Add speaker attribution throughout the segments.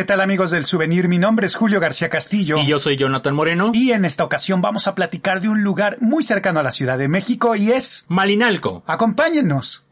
Speaker 1: ¿Qué tal amigos del souvenir? Mi nombre es Julio García Castillo.
Speaker 2: Y yo soy Jonathan Moreno.
Speaker 1: Y en esta ocasión vamos a platicar de un lugar muy cercano a la Ciudad de México y es...
Speaker 2: Malinalco.
Speaker 1: Acompáñennos.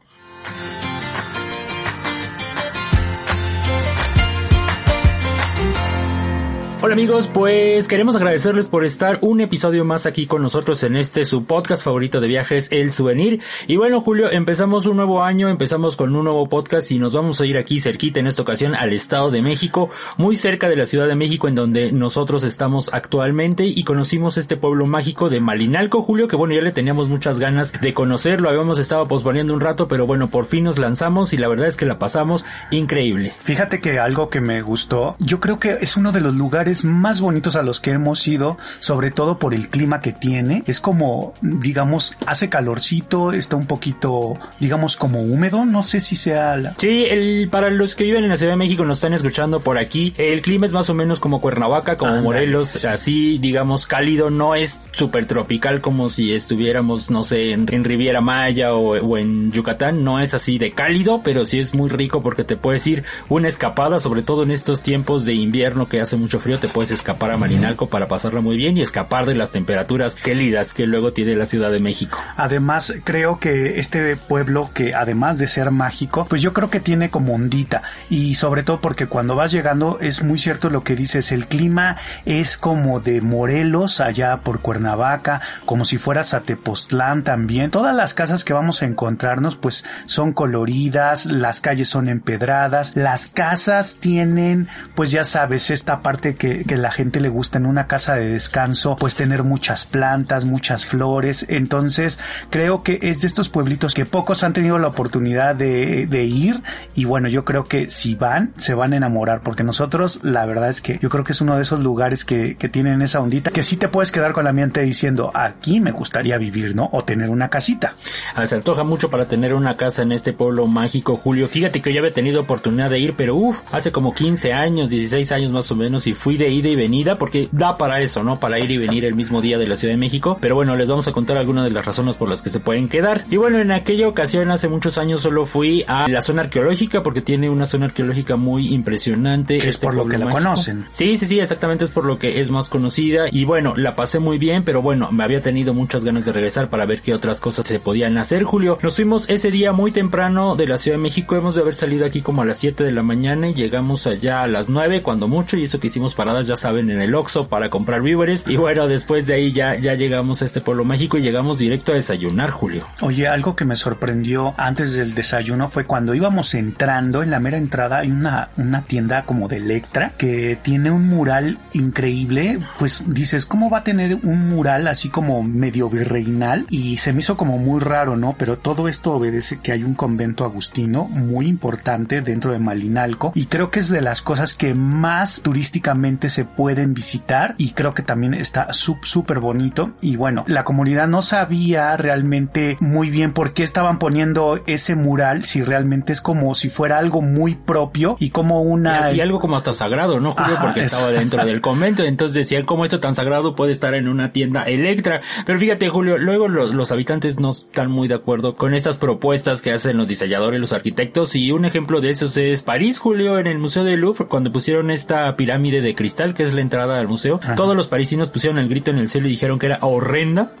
Speaker 2: Hola amigos, pues queremos agradecerles por estar un episodio más aquí con nosotros en este su podcast favorito de viajes, El Souvenir. Y bueno Julio, empezamos un nuevo año, empezamos con un nuevo podcast y nos vamos a ir aquí cerquita en esta ocasión al Estado de México, muy cerca de la Ciudad de México en donde nosotros estamos actualmente y conocimos este pueblo mágico de Malinalco, Julio, que bueno, ya le teníamos muchas ganas de conocerlo, habíamos estado posponiendo un rato, pero bueno, por fin nos lanzamos y la verdad es que la pasamos increíble.
Speaker 1: Fíjate que algo que me gustó, yo creo que es uno de los lugares más bonitos a los que hemos ido, sobre todo por el clima que tiene. Es como, digamos, hace calorcito, está un poquito, digamos, como húmedo. No sé si sea la...
Speaker 2: Sí, el, para los que viven en la Ciudad de México nos están escuchando por aquí, el clima es más o menos como Cuernavaca, como Morelos, así, digamos, cálido. No es súper tropical como si estuviéramos, no sé, en, Riviera Maya o, o en Yucatán. No es así de cálido, pero sí es muy rico porque te puedes ir una escapada, sobre todo en estos tiempos de invierno que hace mucho frío, te puedes escapar a Marinalco para pasarla muy bien y escapar de las temperaturas gélidas que luego tiene la Ciudad de México.
Speaker 1: Además, creo que este pueblo que además de ser mágico, pues yo creo que tiene como ondita y sobre todo porque cuando vas llegando es muy cierto lo que dices, el clima es como de Morelos allá por Cuernavaca, como si fueras a Tepoztlán también. Todas las casas que vamos a encontrarnos pues son coloridas, las calles son empedradas, las casas tienen pues ya sabes esta parte que que, la gente le gusta en una casa de descanso, pues tener muchas plantas, muchas flores. Entonces, creo que es de estos pueblitos que pocos han tenido la oportunidad de, ir. Y bueno, yo creo que si van, se van a enamorar. Porque nosotros, la verdad es que yo creo que es uno de esos lugares que, que tienen esa ondita que sí te puedes quedar con la mente diciendo, aquí me gustaría vivir, ¿no? O tener una casita.
Speaker 2: Ah, se antoja mucho para tener una casa en este pueblo mágico, Julio. Fíjate que yo había tenido oportunidad de ir, pero uff, hace como 15 años, 16 años más o menos, y fui de ida y venida porque da para eso, ¿no? Para ir y venir el mismo día de la Ciudad de México. Pero bueno, les vamos a contar algunas de las razones por las que se pueden quedar. Y bueno, en aquella ocasión, hace muchos años, solo fui a la zona arqueológica porque tiene una zona arqueológica muy impresionante.
Speaker 1: es este por lo que la conocen.
Speaker 2: Sí, sí, sí, exactamente es por lo que es más conocida. Y bueno, la pasé muy bien, pero bueno, me había tenido muchas ganas de regresar para ver qué otras cosas se podían hacer, Julio. Nos fuimos ese día muy temprano de la Ciudad de México. Hemos de haber salido aquí como a las 7 de la mañana y llegamos allá a las 9 cuando mucho y eso que hicimos ya saben en el Oxxo para comprar víveres. Y bueno después de ahí ya ya llegamos a este pueblo mágico y llegamos directo a desayunar Julio.
Speaker 1: Oye algo que me sorprendió antes del desayuno fue cuando íbamos entrando en la mera entrada hay una una tienda como de Electra que tiene un mural increíble. Pues dices cómo va a tener un mural así como medio virreinal y se me hizo como muy raro no pero todo esto obedece que hay un convento agustino muy importante dentro de Malinalco y creo que es de las cosas que más turísticamente se pueden visitar y creo que también está súper bonito y bueno, la comunidad no sabía realmente muy bien por qué estaban poniendo ese mural si realmente es como si fuera algo muy propio y como una...
Speaker 2: Y, algo como hasta sagrado, ¿no, Julio? Porque estaba dentro del convento, entonces decían cómo esto tan sagrado puede estar en una tienda Electra. Pero fíjate, Julio, luego los, los habitantes no están muy de acuerdo con estas propuestas que hacen los diseñadores, los arquitectos y un ejemplo de esos es París, Julio, en el Museo del Louvre, cuando pusieron esta pirámide de cristal que es la entrada al museo, todos los parisinos pusieron el grito en el cielo y dijeron que era horrenda.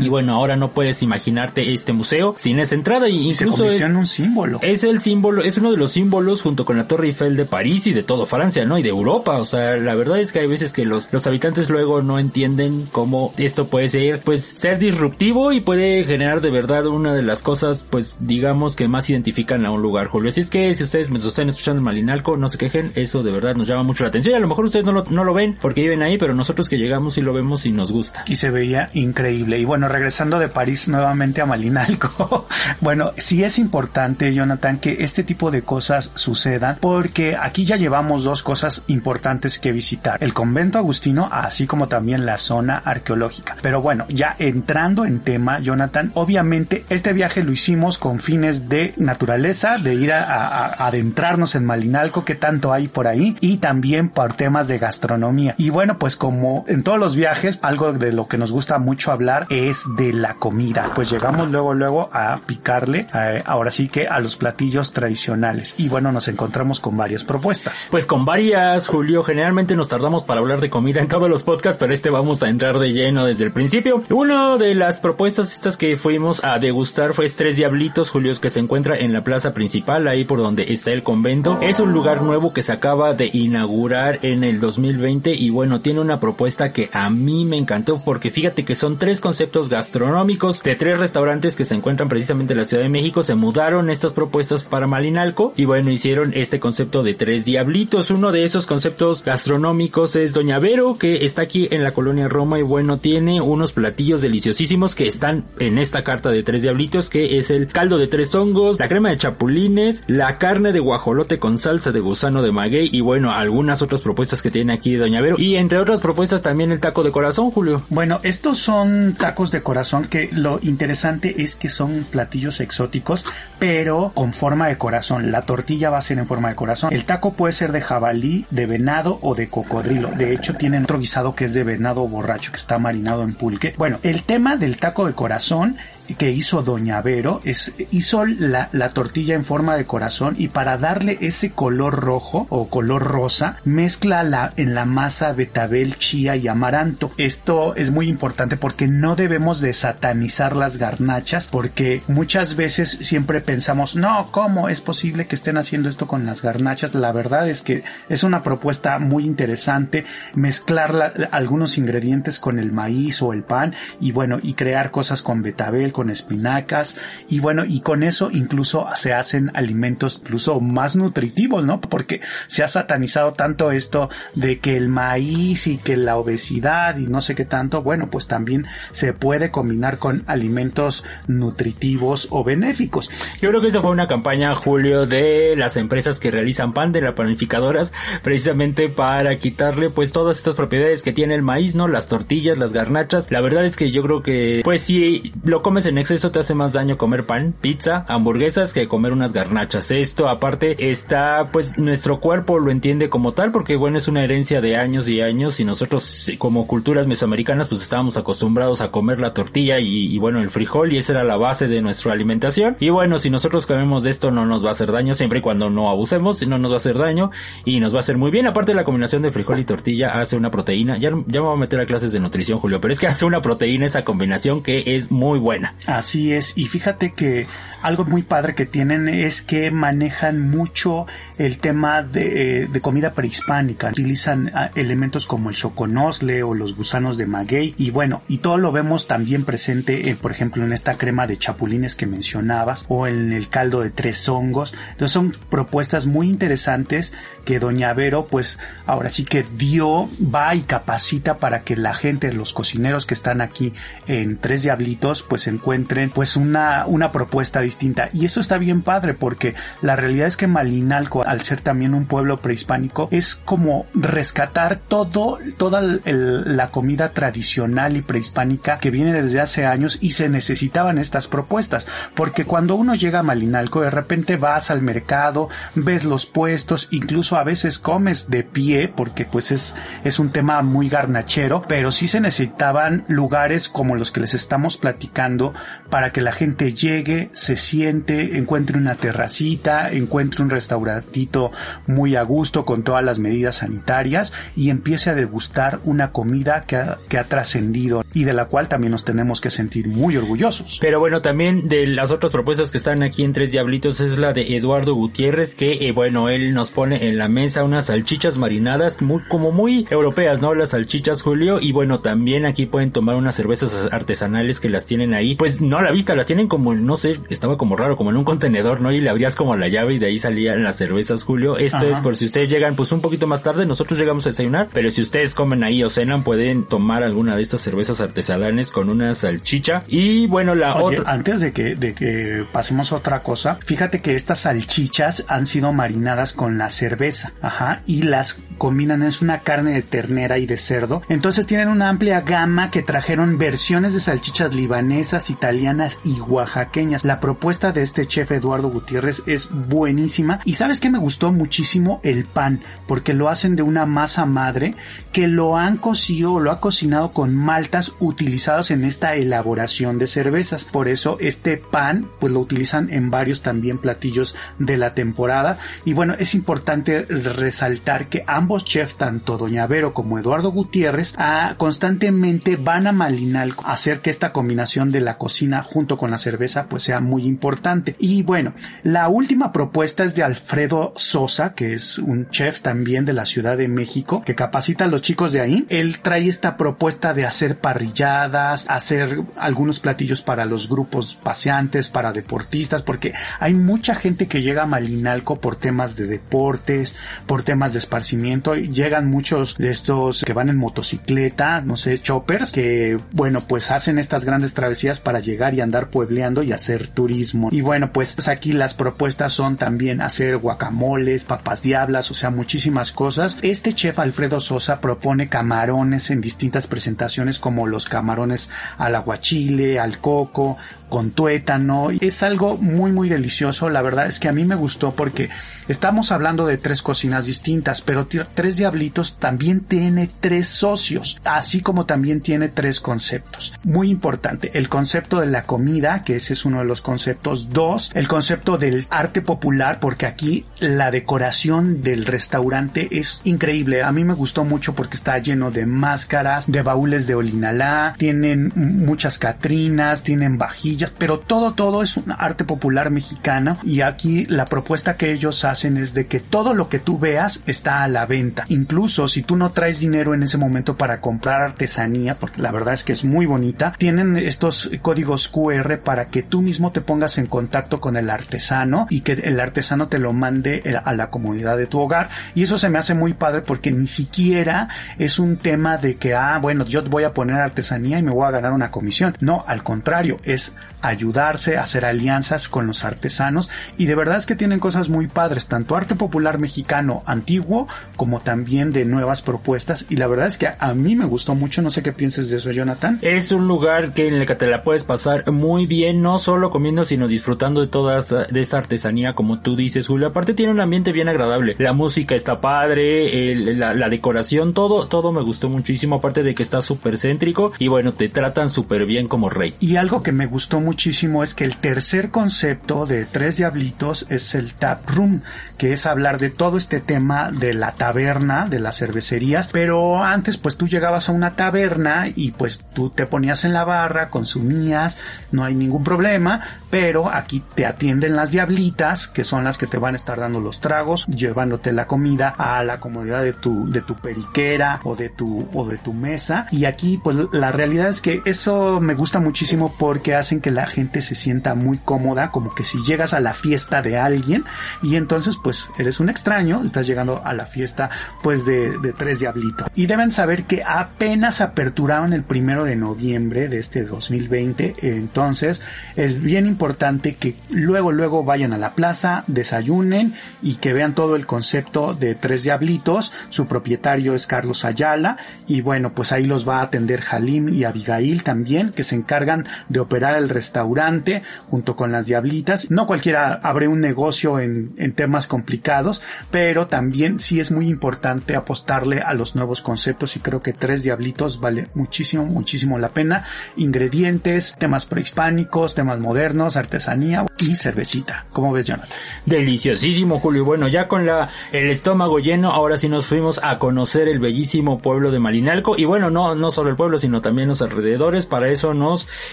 Speaker 2: Y bueno, ahora no puedes imaginarte este museo sin esa entrada y incluso
Speaker 1: es un símbolo.
Speaker 2: Es el símbolo, es uno de los símbolos junto con la Torre Eiffel de París y de todo Francia, ¿no? Y de Europa, o sea, la verdad es que hay veces que los los habitantes luego no entienden cómo esto puede ser pues ser disruptivo y puede generar de verdad una de las cosas pues digamos que más identifican a un lugar, Julio. Así es que si ustedes me están escuchando en Malinalco, no se quejen, eso de verdad nos llama mucho la atención y a lo mejor ustedes no lo, no lo ven porque viven ahí, pero nosotros que llegamos y lo vemos y nos gusta.
Speaker 1: Y se veía increíble. Y bueno, regresando de París nuevamente a Malinalco. bueno, sí es importante, Jonathan, que este tipo de cosas sucedan porque aquí ya llevamos dos cosas importantes que visitar. El convento agustino, así como también la zona arqueológica. Pero bueno, ya entrando en tema, Jonathan, obviamente este viaje lo hicimos con fines de naturaleza, de ir a, a adentrarnos en Malinalco, que tanto hay por ahí, y también por temas de gastronomía. Y bueno, pues como en todos los viajes, algo de lo que nos gusta mucho hablar es de la comida. Pues llegamos luego, luego a picarle, eh, ahora sí que a los platillos tradicionales. Y bueno, nos encontramos con varias propuestas.
Speaker 2: Pues con varias, Julio. Generalmente nos tardamos para hablar de comida en todos los podcasts, pero este vamos a entrar de lleno desde el principio. Una de las propuestas estas que fuimos a degustar fue Tres Diablitos, Julio, que se encuentra en la plaza principal, ahí por donde está el convento. Es un lugar nuevo que se acaba de inaugurar en el 2020 y bueno, tiene una propuesta que a mí me encantó porque fíjate que son tres conceptos gastronómicos de tres restaurantes que se encuentran precisamente en la Ciudad de México. Se mudaron estas propuestas para Malinalco y bueno, hicieron este concepto de tres diablitos. Uno de esos conceptos gastronómicos es Doña Vero, que está aquí en la colonia Roma y bueno, tiene unos platillos deliciosísimos que están en esta carta de tres diablitos, que es el caldo de tres hongos, la crema de chapulines, la carne de guajolote con salsa de gusano de maguey y bueno, algunas otras propuestas que tiene aquí Doña Vero. Y entre otras propuestas también el taco de corazón, Julio.
Speaker 1: Bueno, estos son tacos de corazón que lo interesante es que son platillos exóticos, pero con forma de corazón. La tortilla va a ser en forma de corazón. El taco puede ser de jabalí, de venado o de cocodrilo. De hecho, tienen otro guisado que es de venado borracho, que está marinado en pulque. Bueno, el tema del taco de corazón que hizo Doña Vero es hizo la, la, tortilla en forma de corazón y para darle ese color rojo o color rosa mezcla la, en la masa betabel, chía y amaranto. Esto es muy importante porque no debemos de satanizar las garnachas porque muchas veces siempre pensamos no, ¿cómo es posible que estén haciendo esto con las garnachas? La verdad es que es una propuesta muy interesante mezclar la, algunos ingredientes con el maíz o el pan y bueno y crear cosas con betabel con espinacas y bueno, y con eso incluso se hacen alimentos incluso más nutritivos, ¿no? Porque se ha satanizado tanto esto de que el maíz y que la obesidad y no sé qué tanto, bueno, pues también se puede combinar con alimentos nutritivos o benéficos.
Speaker 2: Yo creo que eso fue una campaña, Julio, de las empresas que realizan pan de las panificadoras, precisamente para quitarle pues todas estas propiedades que tiene el maíz, ¿no? Las tortillas, las garnachas. La verdad es que yo creo que pues si lo comes en exceso te hace más daño comer pan, pizza, hamburguesas que comer unas garnachas. Esto aparte está, pues nuestro cuerpo lo entiende como tal porque bueno, es una herencia de años y años y nosotros como culturas mesoamericanas pues estábamos acostumbrados a comer la tortilla y, bueno, el frijol y esa era la base de nuestra alimentación. Y bueno, si nosotros comemos de esto no nos va a hacer daño siempre y cuando no abusemos, no nos va a hacer daño y nos va a hacer muy bien. Aparte la combinación de frijol y tortilla hace una proteína. Ya, ya me voy a meter a clases de nutrición, Julio, pero es que hace una proteína esa combinación que es muy buena.
Speaker 1: Así es, y fíjate que algo muy padre que tienen es que manejan mucho el tema de, de comida prehispánica. Utilizan ah, elementos como el choconosle o los gusanos de maguey y bueno, y todo lo vemos también presente, eh, por ejemplo, en esta crema de chapulines que mencionabas o en el caldo de tres hongos. Entonces son propuestas muy interesantes que Doña Vero pues ahora sí que dio, va y capacita para que la gente, los cocineros que están aquí en Tres Diablitos pues encuentren pues una, una propuesta distinta. Y eso está bien padre porque la realidad es que Malinalco, al ser también un pueblo prehispánico, es como rescatar todo, toda la comida tradicional y prehispánica que viene desde hace años y se necesitaban estas propuestas. Porque cuando uno llega a Malinalco, de repente vas al mercado, ves los puestos, incluso a veces comes de pie, porque pues es, es un tema muy garnachero, pero sí se necesitaban lugares como los que les estamos platicando para que la gente llegue, se siente, encuentre una terracita, encuentre un restaurantito muy a gusto con todas las medidas sanitarias y empiece a degustar una comida que ha, que ha trascendido y de la cual también nos tenemos que sentir muy orgullosos.
Speaker 2: Pero bueno, también de las otras propuestas que están aquí en Tres Diablitos es la de Eduardo Gutiérrez, que eh, bueno, él nos pone en la mesa unas salchichas marinadas muy, como muy europeas, ¿no? Las salchichas, Julio, y bueno, también aquí pueden tomar unas cervezas artesanales que las tienen ahí, pues no a la vista, las tienen como, no sé, estaba como raro, como en un contenedor, ¿no? Y le abrías como la llave y de ahí salían las cervezas, Julio. Esto Ajá. es por si ustedes llegan pues un poquito más tarde, nosotros llegamos a desayunar, pero si ustedes comen ahí o cenan, pueden tomar alguna de estas cervezas artesanales con una salchicha. Y bueno, la
Speaker 1: Oye,
Speaker 2: otra...
Speaker 1: Antes de que, de que pasemos a otra cosa, fíjate que estas salchichas han sido marinadas con la cerveza, ajá, y las combinan es una carne de ternera y de cerdo. Entonces tienen una amplia gama que trajeron versiones de salchichas libanesas, italianas y oaxaqueñas. La propuesta de este chef Eduardo Gutiérrez es buenísima y sabes que me gustó muchísimo el pan porque lo hacen de una masa madre que lo han cocido o lo ha cocinado con maltas utilizadas en esta elaboración de cervezas. Por eso este pan pues lo utilizan en varios también platillos de la temporada y bueno es importante resaltar que ambos chefs tanto Doña Vero como Eduardo Gutiérrez ah, constantemente van a Malinal a hacer que esta combinación de la cocina junto con la cerveza pues sea muy importante. Y bueno la última propuesta es de Alfredo Sosa que es un chef también de la Ciudad de México que capacita a los chicos de ahí. Él trae esta propuesta de hacer parrilladas hacer algunos platillos para los grupos paseantes para deportistas porque hay mucha gente que llega a Malinalco por temas de deportes por temas de esparcimiento. Llegan muchos de estos que van en motocicleta no sé choppers que bueno pues hacen estas grandes travesías para llegar y andar puebleando y hacer turismo. Y bueno pues aquí las propuestas son también hacer guacamoles papas diablas o sea muchísimas cosas. Este chef Alfredo Sosa propone camarones en distintas presentaciones como los camarones al aguachile al coco con tuétano. Es algo muy muy delicioso. La verdad es que a mí me gustó porque estamos hablando de tres cocinas distintas, pero Tres Diablitos también tiene tres socios, así como también tiene tres conceptos. Muy importante, el concepto de la comida, que ese es uno de los conceptos. Dos, el concepto del arte popular, porque aquí la decoración del restaurante es increíble. A mí me gustó mucho porque está lleno de máscaras, de baúles de olinalá, tienen muchas catrinas, tienen vajillas pero todo, todo es un arte popular mexicana y aquí la propuesta que ellos hacen es de que todo lo que tú veas está a la venta. Incluso si tú no traes dinero en ese momento para comprar artesanía, porque la verdad es que es muy bonita, tienen estos códigos QR para que tú mismo te pongas en contacto con el artesano y que el artesano te lo mande a la comunidad de tu hogar. Y eso se me hace muy padre porque ni siquiera es un tema de que, ah, bueno, yo voy a poner artesanía y me voy a ganar una comisión. No, al contrario, es ayudarse, hacer alianzas con los artesanos y de verdad es que tienen cosas muy padres, tanto arte popular mexicano antiguo como también de nuevas propuestas y la verdad es que a mí me gustó mucho, no sé qué pienses de eso Jonathan.
Speaker 2: Es un lugar que en el que te la puedes pasar muy bien, no solo comiendo sino disfrutando de toda de esta artesanía como tú dices Julio, aparte tiene un ambiente bien agradable, la música está padre, la, la, decoración, todo, todo me gustó muchísimo, aparte de que está súper céntrico y bueno, te tratan súper bien como rey.
Speaker 1: Y algo que me gustó muchísimo es que el tercer concepto de Tres Diablitos es el tap room, que es hablar de todo este tema de la taberna, de las cervecerías, pero antes pues tú llegabas a una taberna y pues tú te ponías en la barra, consumías, no hay ningún problema, pero aquí te atienden las diablitas, que son las que te van a estar dando los tragos, llevándote la comida a la comodidad de tu, de tu periquera o de tu, o de tu mesa. Y aquí pues la realidad es que eso me gusta muchísimo porque hacen que la gente se sienta muy cómoda, como que si llegas a la fiesta de alguien y entonces pues eres un extraño, estás llegando a la fiesta pues de, de tres diablitos. Y deben saber que apenas aperturaron el primero de noviembre de este 2020, entonces es bien importante que luego luego vayan a la plaza, desayunen y que vean todo el concepto de tres diablitos. Su propietario es Carlos Ayala y bueno pues ahí los va a atender Jalim y Abigail también que se encargan de operar el restaurante junto con las diablitas. No cualquiera abre un negocio en, en temas complicados, pero también sí es muy importante apostarle a los nuevos conceptos y creo que Tres Diablitos vale muchísimo, muchísimo la pena. Ingredientes, temas prehispánicos, temas modernos, artesanía y cervecita. ¿Cómo ves, Jonathan?
Speaker 2: Deliciosísimo, Julio. Bueno, ya con la, el estómago lleno, ahora sí nos fuimos a conocer el bellísimo pueblo de Malinalco y bueno, no, no solo el pueblo, sino también los alrededores. Para eso nos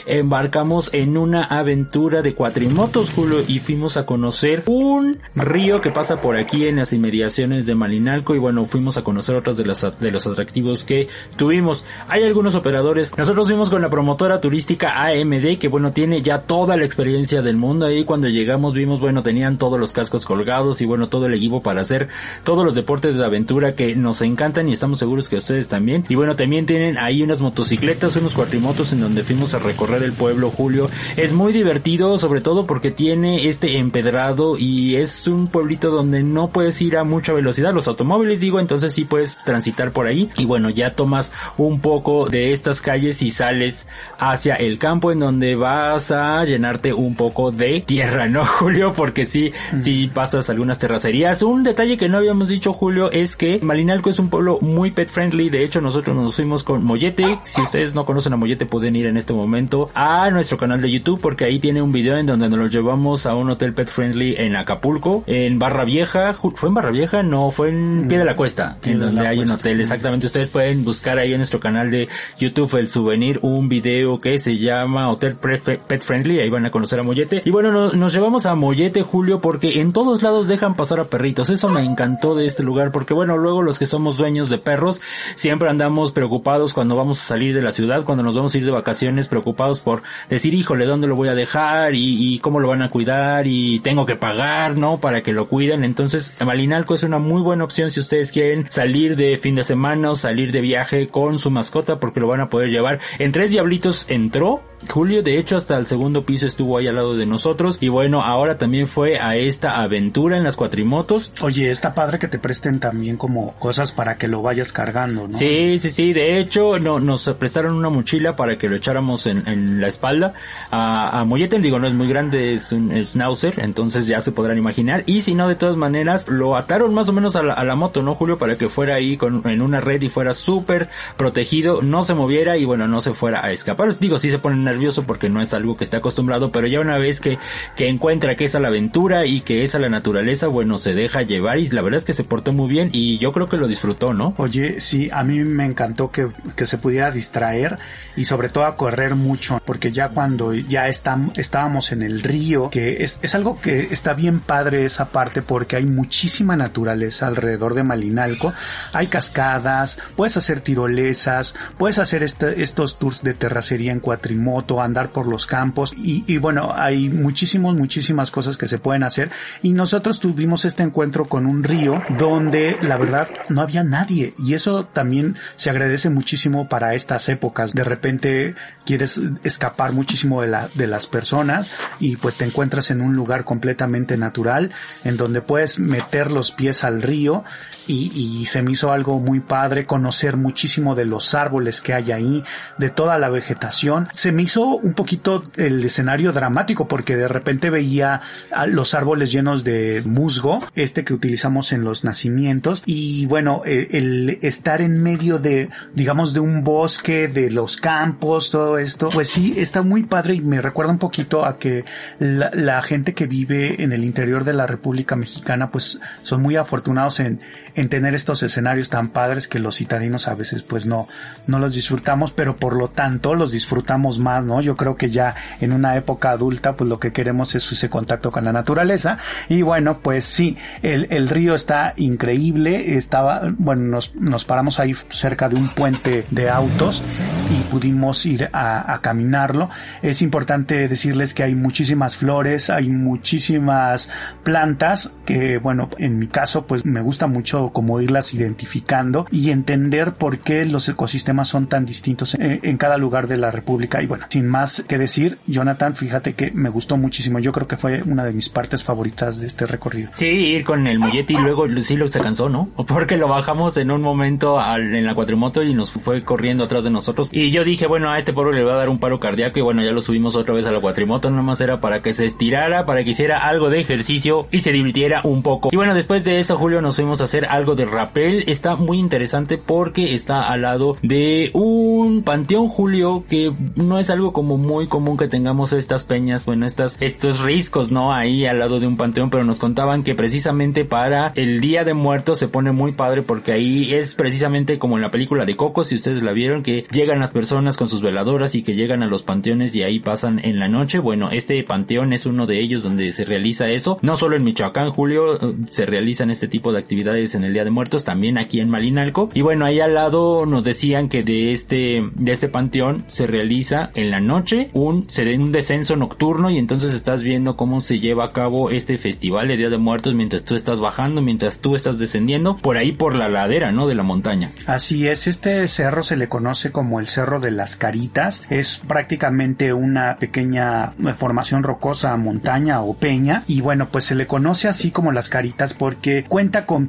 Speaker 2: embarcamos en una aventura de cuatrimotos, Julio, y fuimos a conocer un río que pasa por aquí en las inmediaciones de Malinalco y bueno, fuimos a conocer otras de, las, de los atractivos que tuvimos. Hay algunos operadores. Nosotros fuimos con la promotora turística AMD que bueno, tiene ya toda la experiencia del mundo. Ahí cuando llegamos vimos, bueno, tenían todos los cascos colgados y bueno, todo el equipo para hacer todos los deportes de aventura que nos encantan y estamos seguros que ustedes también. Y bueno, también tienen ahí unas motocicletas, unos cuatrimotos en donde fuimos a recorrer el pueblo, Julio. Es muy divertido, sobre todo porque tiene este empedrado y es un pueblito circuito donde no puedes ir a mucha velocidad, los automóviles digo, entonces sí puedes transitar por ahí y bueno, ya tomas un poco de estas calles y sales hacia el campo en donde vas a llenarte un poco de tierra, ¿no, Julio? Porque sí, sí pasas algunas terracerías. Un detalle que no habíamos dicho, Julio, es que Malinalco es un pueblo muy pet friendly. De hecho, nosotros nos fuimos con Mollete. Si ustedes no conocen a Mollete, pueden ir en este momento a nuestro canal de YouTube porque ahí tiene un video en donde nos lo llevamos a un hotel pet friendly en Acapulco, en Barra Vieja. ¿Fue en Barra Vieja? No, fue en Pie de la Cuesta, en donde hay un hotel. Exactamente. Ustedes pueden buscar ahí en nuestro canal de YouTube el souvenir, un video que se llama Hotel Pet Friendly. Ahí van a conocer a Mollete. Y bueno, nos, nos llevamos a Mollete, Julio, porque en todos lados dejan pasar a perritos. Eso me encantó de este lugar porque bueno, luego los que somos dueños de perros siempre andamos preocupados cuando vamos a salir de la ciudad, cuando nos vamos a ir de vacaciones, preocupados por decir, híjole, ¿dónde lo voy a dejar? Y, y cómo lo van a cuidar y tengo que pagar, ¿no? Para que lo cuiden. Entonces, Malinalco es una muy buena opción si ustedes quieren salir de fin de semana o salir de viaje con su mascota porque lo van a poder llevar. En Tres Diablitos entró Julio, de hecho, hasta el segundo piso estuvo ahí al lado de nosotros. Y bueno, ahora también fue a esta aventura en las cuatrimotos.
Speaker 1: Oye, está padre que te presten también como cosas para que lo vayas cargando, ¿no?
Speaker 2: Sí, sí, sí. De hecho, no, nos prestaron una mochila para que lo echáramos en, en la espalda. A, a Mollete, digo, no es muy grande, es un schnauzer, entonces ya se podrán imaginar. Y si no, de todas maneras, lo ataron más o menos a la, a la moto, ¿no, Julio? Para que fuera ahí con, en una red y fuera súper protegido, no se moviera y bueno, no se fuera a escapar. Digo, sí se ponen nervioso porque no es algo que esté acostumbrado, pero ya una vez que, que encuentra que es a la aventura y que es a la naturaleza, bueno, se deja llevar y la verdad es que se portó muy bien y yo creo que lo disfrutó, ¿no?
Speaker 1: Oye, sí, a mí me encantó que, que se pudiera distraer y sobre todo a correr mucho, porque ya cuando ya estamos, estábamos en el río, que es, es algo que está bien padre esa parte porque hay muchísima naturaleza alrededor de Malinalco, hay cascadas, puedes hacer tirolesas, puedes hacer este, estos tours de terracería en cuatrimoto, andar por los campos y, y bueno, hay muchísimos, muchísimas cosas que se pueden hacer y nosotros tuvimos este encuentro con un río donde la verdad no había nadie y eso también se agradece muchísimo para estas épocas. De repente quieres escapar muchísimo de, la, de las personas y pues te encuentras en un lugar completamente natural en donde puedes meter los pies al río y, y se me hizo algo muy padre conocer muchísimo de los árboles que hay ahí, de toda la vegetación. Se me hizo un poquito el escenario dramático porque de repente veía los árboles llenos de musgo, este que utilizamos en los nacimientos y bueno, el estar en medio de, digamos, de un bosque, de los campos, todo esto, pues sí, está muy padre y me recuerda un poquito a que la gente que vive en el interior de la República Mexicana pues son muy afortunados en, en tener estos escenarios tan padres que los citadinos a veces pues no, no los disfrutamos, pero por lo tanto los disfrutamos más, ¿no? Yo creo que ya en una época adulta pues lo que queremos es ese contacto con la naturaleza y bueno pues sí, el, el río está increíble, estaba, bueno, nos, nos paramos ahí cerca de un puente de autos y pudimos ir a, a caminarlo. Es importante decirles que hay muchísimas flores, hay muchísimas plantas que bueno, en mi caso pues me gusta mucho como irlas identificando y entender por qué los ecosistemas son tan distintos en, cada lugar de la República. Y bueno, sin más que decir, Jonathan, fíjate que me gustó muchísimo. Yo creo que fue una de mis partes favoritas de este recorrido.
Speaker 2: Sí, ir con el mollete y luego sí lo se cansó, ¿no? Porque lo bajamos en un momento en la cuatrimoto y nos fue corriendo atrás de nosotros. Y yo dije, bueno, a este pueblo le va a dar un paro cardíaco y bueno, ya lo subimos otra vez a la cuatrimoto. Nomás era para que se estirara, para que hiciera algo de ejercicio y se divirtiera un poco. Y bueno, después de eso, Julio, nos fuimos a hacer algo de rappel. Está muy interesante porque está al lado de un panteón, Julio, que no es algo como muy común que tengamos estas peñas, bueno, estas, estos riscos, ¿no? Ahí al lado de un panteón, pero nos contaban que precisamente para el Día de Muertos se pone muy padre porque ahí es precisamente como en la película de Coco, si ustedes la vieron, que llegan las personas con sus veladoras y que llegan a los panteones y ahí pasan en la noche. Bueno, este panteón es uno de ellos donde se realiza eso. No solo en Michoacán, Julio, se realizan este tipo de actividades en el Día de Muertos, también aquí en Malinalco. Y bueno, ahí al lado nos decían que de este, de este panteón se realiza en la noche un, un descenso nocturno y entonces estás viendo cómo se lleva a cabo este festival de Día de Muertos mientras tú estás bajando, mientras tú estás descendiendo por ahí por la ladera, ¿no? De la montaña.
Speaker 1: Así es, este cerro se le conoce como el Cerro de las Caritas. Es prácticamente una pequeña formación rocosa, montaña o peña. Y bueno, pues se le conoce así como las caritas porque cuenta con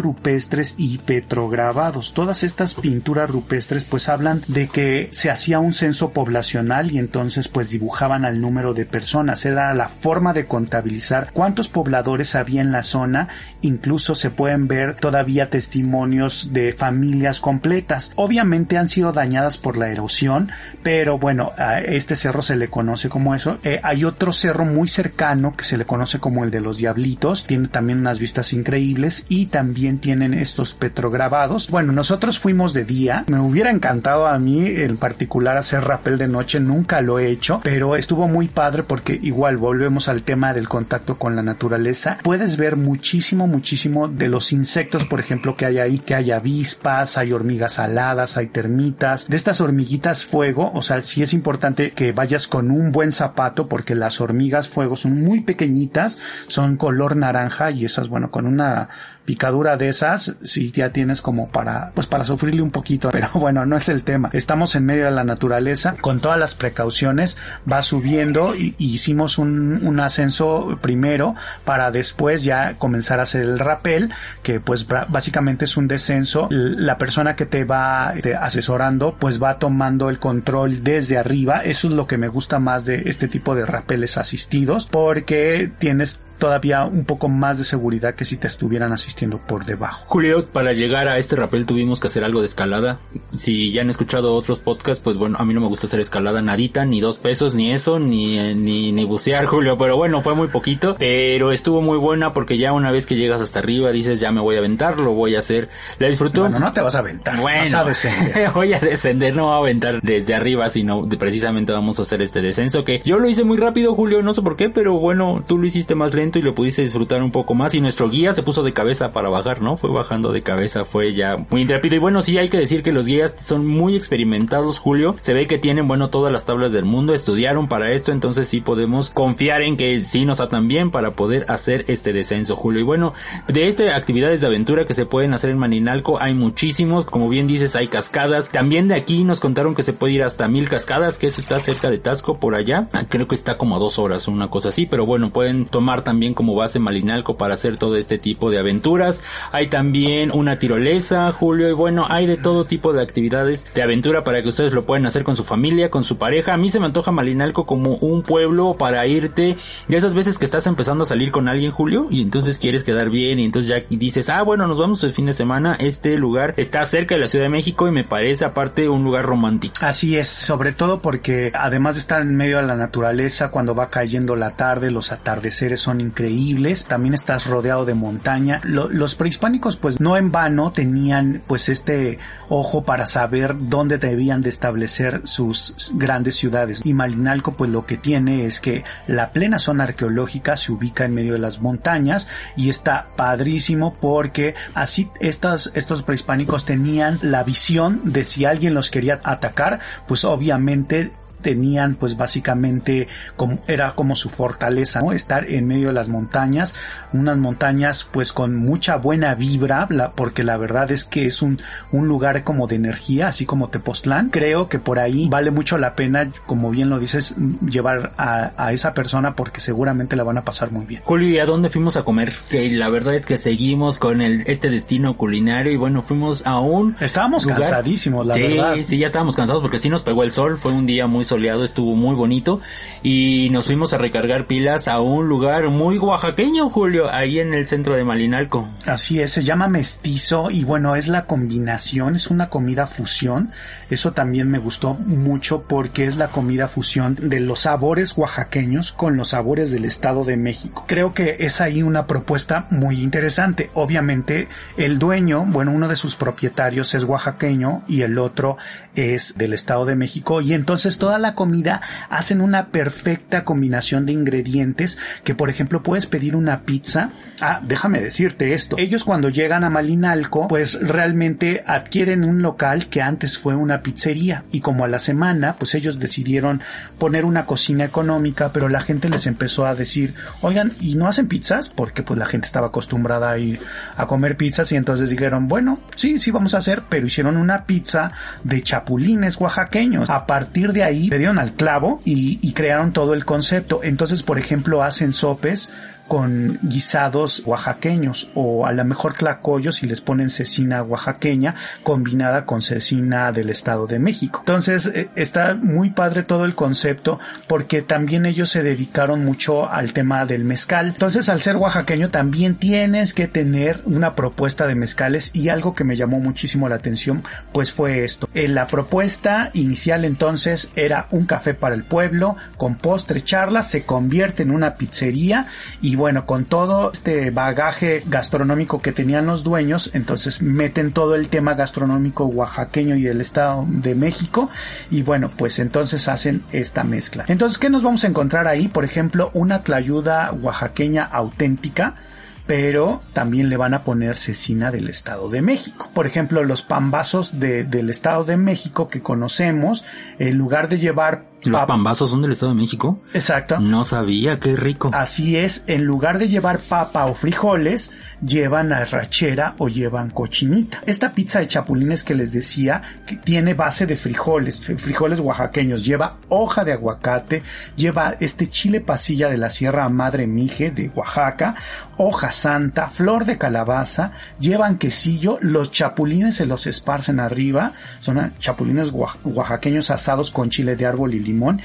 Speaker 1: rupestres y petrograbados. Todas estas pinturas rupestres pues hablan de que se hacía un censo poblacional y entonces pues dibujaban al número de personas. Era la forma de contabilizar cuántos pobladores había en la zona. Incluso se pueden ver todavía testimonios de familias completas. Obviamente han sido dañadas por la erosión, pero bueno, a este cerro se le conoce como eso. Eh, hay otro cerro muy cercano que se le conoce como el de los Diablitos. Tiene también unas vistas increíbles y también tienen estos petrograbados. Bueno, nosotros fuimos de día. Me hubiera encantado a mí en particular hacer rappel de noche. Nunca lo he hecho, pero estuvo muy padre porque igual volvemos al tema del contacto con la naturaleza. Puedes ver muchísimo, muchísimo de los insectos, por ejemplo, que hay ahí, que hay avispas, hay hormigas aladas, hay termitas. De estas hormiguitas fuego, o sea, sí es importante que vayas con un buen zapato porque las hormigas fuego son muy pequeñitas, son color naranja y esas, bueno, con una picadura de esas, si ya tienes como para, pues para sufrirle un poquito, pero bueno, no es el tema. Estamos en medio de la naturaleza, con todas las precauciones, va subiendo y, hicimos un, ascenso primero para después ya comenzar a hacer el rappel, que pues básicamente es un descenso. La persona que te va asesorando, pues va tomando el control desde arriba. Eso es lo que me gusta más de este tipo de rapeles asistidos, porque tienes todavía un poco más de seguridad que si te estuvieran asistiendo por debajo.
Speaker 2: Julio, para llegar a este rappel tuvimos que hacer algo de escalada. Si ya han escuchado otros podcasts, pues bueno, a mí no me gusta hacer escalada nadita, ni dos pesos, ni eso, ni, eh, ni, ni bucear, Julio, pero bueno, fue muy poquito, pero estuvo muy buena porque ya una vez que llegas hasta arriba dices, ya me voy a aventar, lo voy a hacer. ¿La disfrutó?
Speaker 1: Bueno, no te vas a aventar,
Speaker 2: bueno,
Speaker 1: vas a descender.
Speaker 2: voy a descender, no voy a aventar desde arriba, sino precisamente vamos a hacer este descenso que yo lo hice muy rápido, Julio, no sé por qué, pero bueno, tú lo hiciste más lento y lo pudiste disfrutar un poco más. Y nuestro guía se puso de cabeza para bajar, ¿no? Fue bajando de cabeza, fue ya muy intrépido. Y bueno, sí hay que decir que los guías son muy experimentados, Julio, se ve que tienen, bueno, todas las tablas del mundo, estudiaron para esto, entonces sí podemos confiar en que sí nos atan bien para poder hacer este descenso, Julio. Y bueno, de estas actividades de aventura que se pueden hacer en Maninalco hay muchísimos, como bien dices, hay cascadas, también de aquí nos contaron que se puede ir hasta mil cascadas, que eso está cerca de Tasco por allá, creo que está como a dos horas una cosa así, pero bueno, pueden tomar también como base Malinalco para hacer todo este tipo de aventuras. Hay también una tirolesa, Julio, y bueno, hay de todo tipo de actividades de aventura para que ustedes lo puedan hacer con su familia, con su pareja. A mí se me antoja Malinalco como un pueblo para irte de esas veces que estás empezando a salir con alguien, Julio, y entonces quieres quedar bien y entonces ya dices, ah, bueno, nos vamos el fin de semana. Este lugar está cerca de la Ciudad de México y me parece aparte un lugar romántico.
Speaker 1: Así es, sobre todo porque además de estar en medio de la naturaleza, cuando va cayendo la tarde, los atardeceres son increíbles también estás rodeado de montaña. los prehispánicos pues no en vano tenían pues este ojo para saber dónde debían de establecer sus grandes ciudades. Y Malinalco pues lo que tiene es que la plena zona arqueológica se ubica en medio de las montañas y está padrísimo porque así estos, estos prehispánicos tenían la visión de si alguien los quería atacar pues obviamente tenían pues básicamente como era como su fortaleza, ¿no? Estar en medio de las montañas, unas montañas pues con mucha buena vibra, porque la verdad es que es un, un lugar como de energía, así como Tepoztlán. Creo que por ahí vale mucho la pena, como bien lo dices, llevar a, a esa persona porque seguramente la van a pasar muy bien.
Speaker 2: Julio, ¿y a dónde fuimos a comer? Que la verdad es que seguimos con el, este destino culinario y bueno, fuimos a un...
Speaker 1: Estábamos cansadísimos, la verdad.
Speaker 2: Sí, ya estábamos cansados porque sí nos pegó el sol, fue un día muy soleado, estuvo muy bonito y nos fuimos a recargar pilas a un lugar muy oaxaqueño, Julio, ahí en el centro de Malinalco.
Speaker 1: Así es, se llama mestizo y bueno, es la combinación, es una comida fusión. Eso también me gustó mucho porque es la comida fusión de los sabores oaxaqueños con los sabores del Estado de México. Creo que es ahí una propuesta muy interesante. Obviamente, el dueño, bueno, uno de sus propietarios es oaxaqueño y el otro es del Estado de México y entonces toda la comida hacen una perfecta combinación de ingredientes que por ejemplo puedes pedir una pizza. Ah, déjame decirte esto. Ellos cuando llegan a Malinalco pues realmente adquieren un local que antes fue una pizzería y como a la semana pues ellos decidieron poner una cocina económica pero la gente les empezó a decir oigan y no hacen pizzas porque pues la gente estaba acostumbrada a ir a comer pizzas y entonces dijeron bueno sí sí vamos a hacer pero hicieron una pizza de chapulines chapulines oaxaqueños. A partir de ahí le dieron al clavo y, y crearon todo el concepto. Entonces, por ejemplo, hacen sopes con guisados oaxaqueños o a lo mejor tlacoyos y les ponen cecina oaxaqueña combinada con cecina del Estado de México. Entonces eh, está muy padre todo el concepto porque también ellos se dedicaron mucho al tema del mezcal. Entonces al ser oaxaqueño también tienes que tener una propuesta de mezcales y algo que me llamó muchísimo la atención pues fue esto. En la propuesta inicial entonces era un café para el pueblo con postre charla, se convierte en una pizzería y bueno, con todo este bagaje gastronómico que tenían los dueños, entonces meten todo el tema gastronómico oaxaqueño y del Estado de México y bueno, pues entonces hacen esta mezcla. Entonces, ¿qué nos vamos a encontrar ahí? Por ejemplo, una tlayuda oaxaqueña auténtica pero también le van a poner cecina del Estado de México. Por ejemplo, los pambazos de, del Estado de México que conocemos, en lugar de llevar
Speaker 2: ¿Los pambazos son del Estado de México?
Speaker 1: Exacto.
Speaker 2: No sabía, qué rico.
Speaker 1: Así es, en lugar de llevar papa o frijoles, llevan arrachera o llevan cochinita. Esta pizza de chapulines que les decía, que tiene base de frijoles, frijoles oaxaqueños, lleva hoja de aguacate, lleva este chile pasilla de la Sierra Madre Mije de Oaxaca, hoja santa, flor de calabaza, llevan quesillo, los chapulines se los esparcen arriba, son chapulines oaxaqueños asados con chile de árbol y limón One.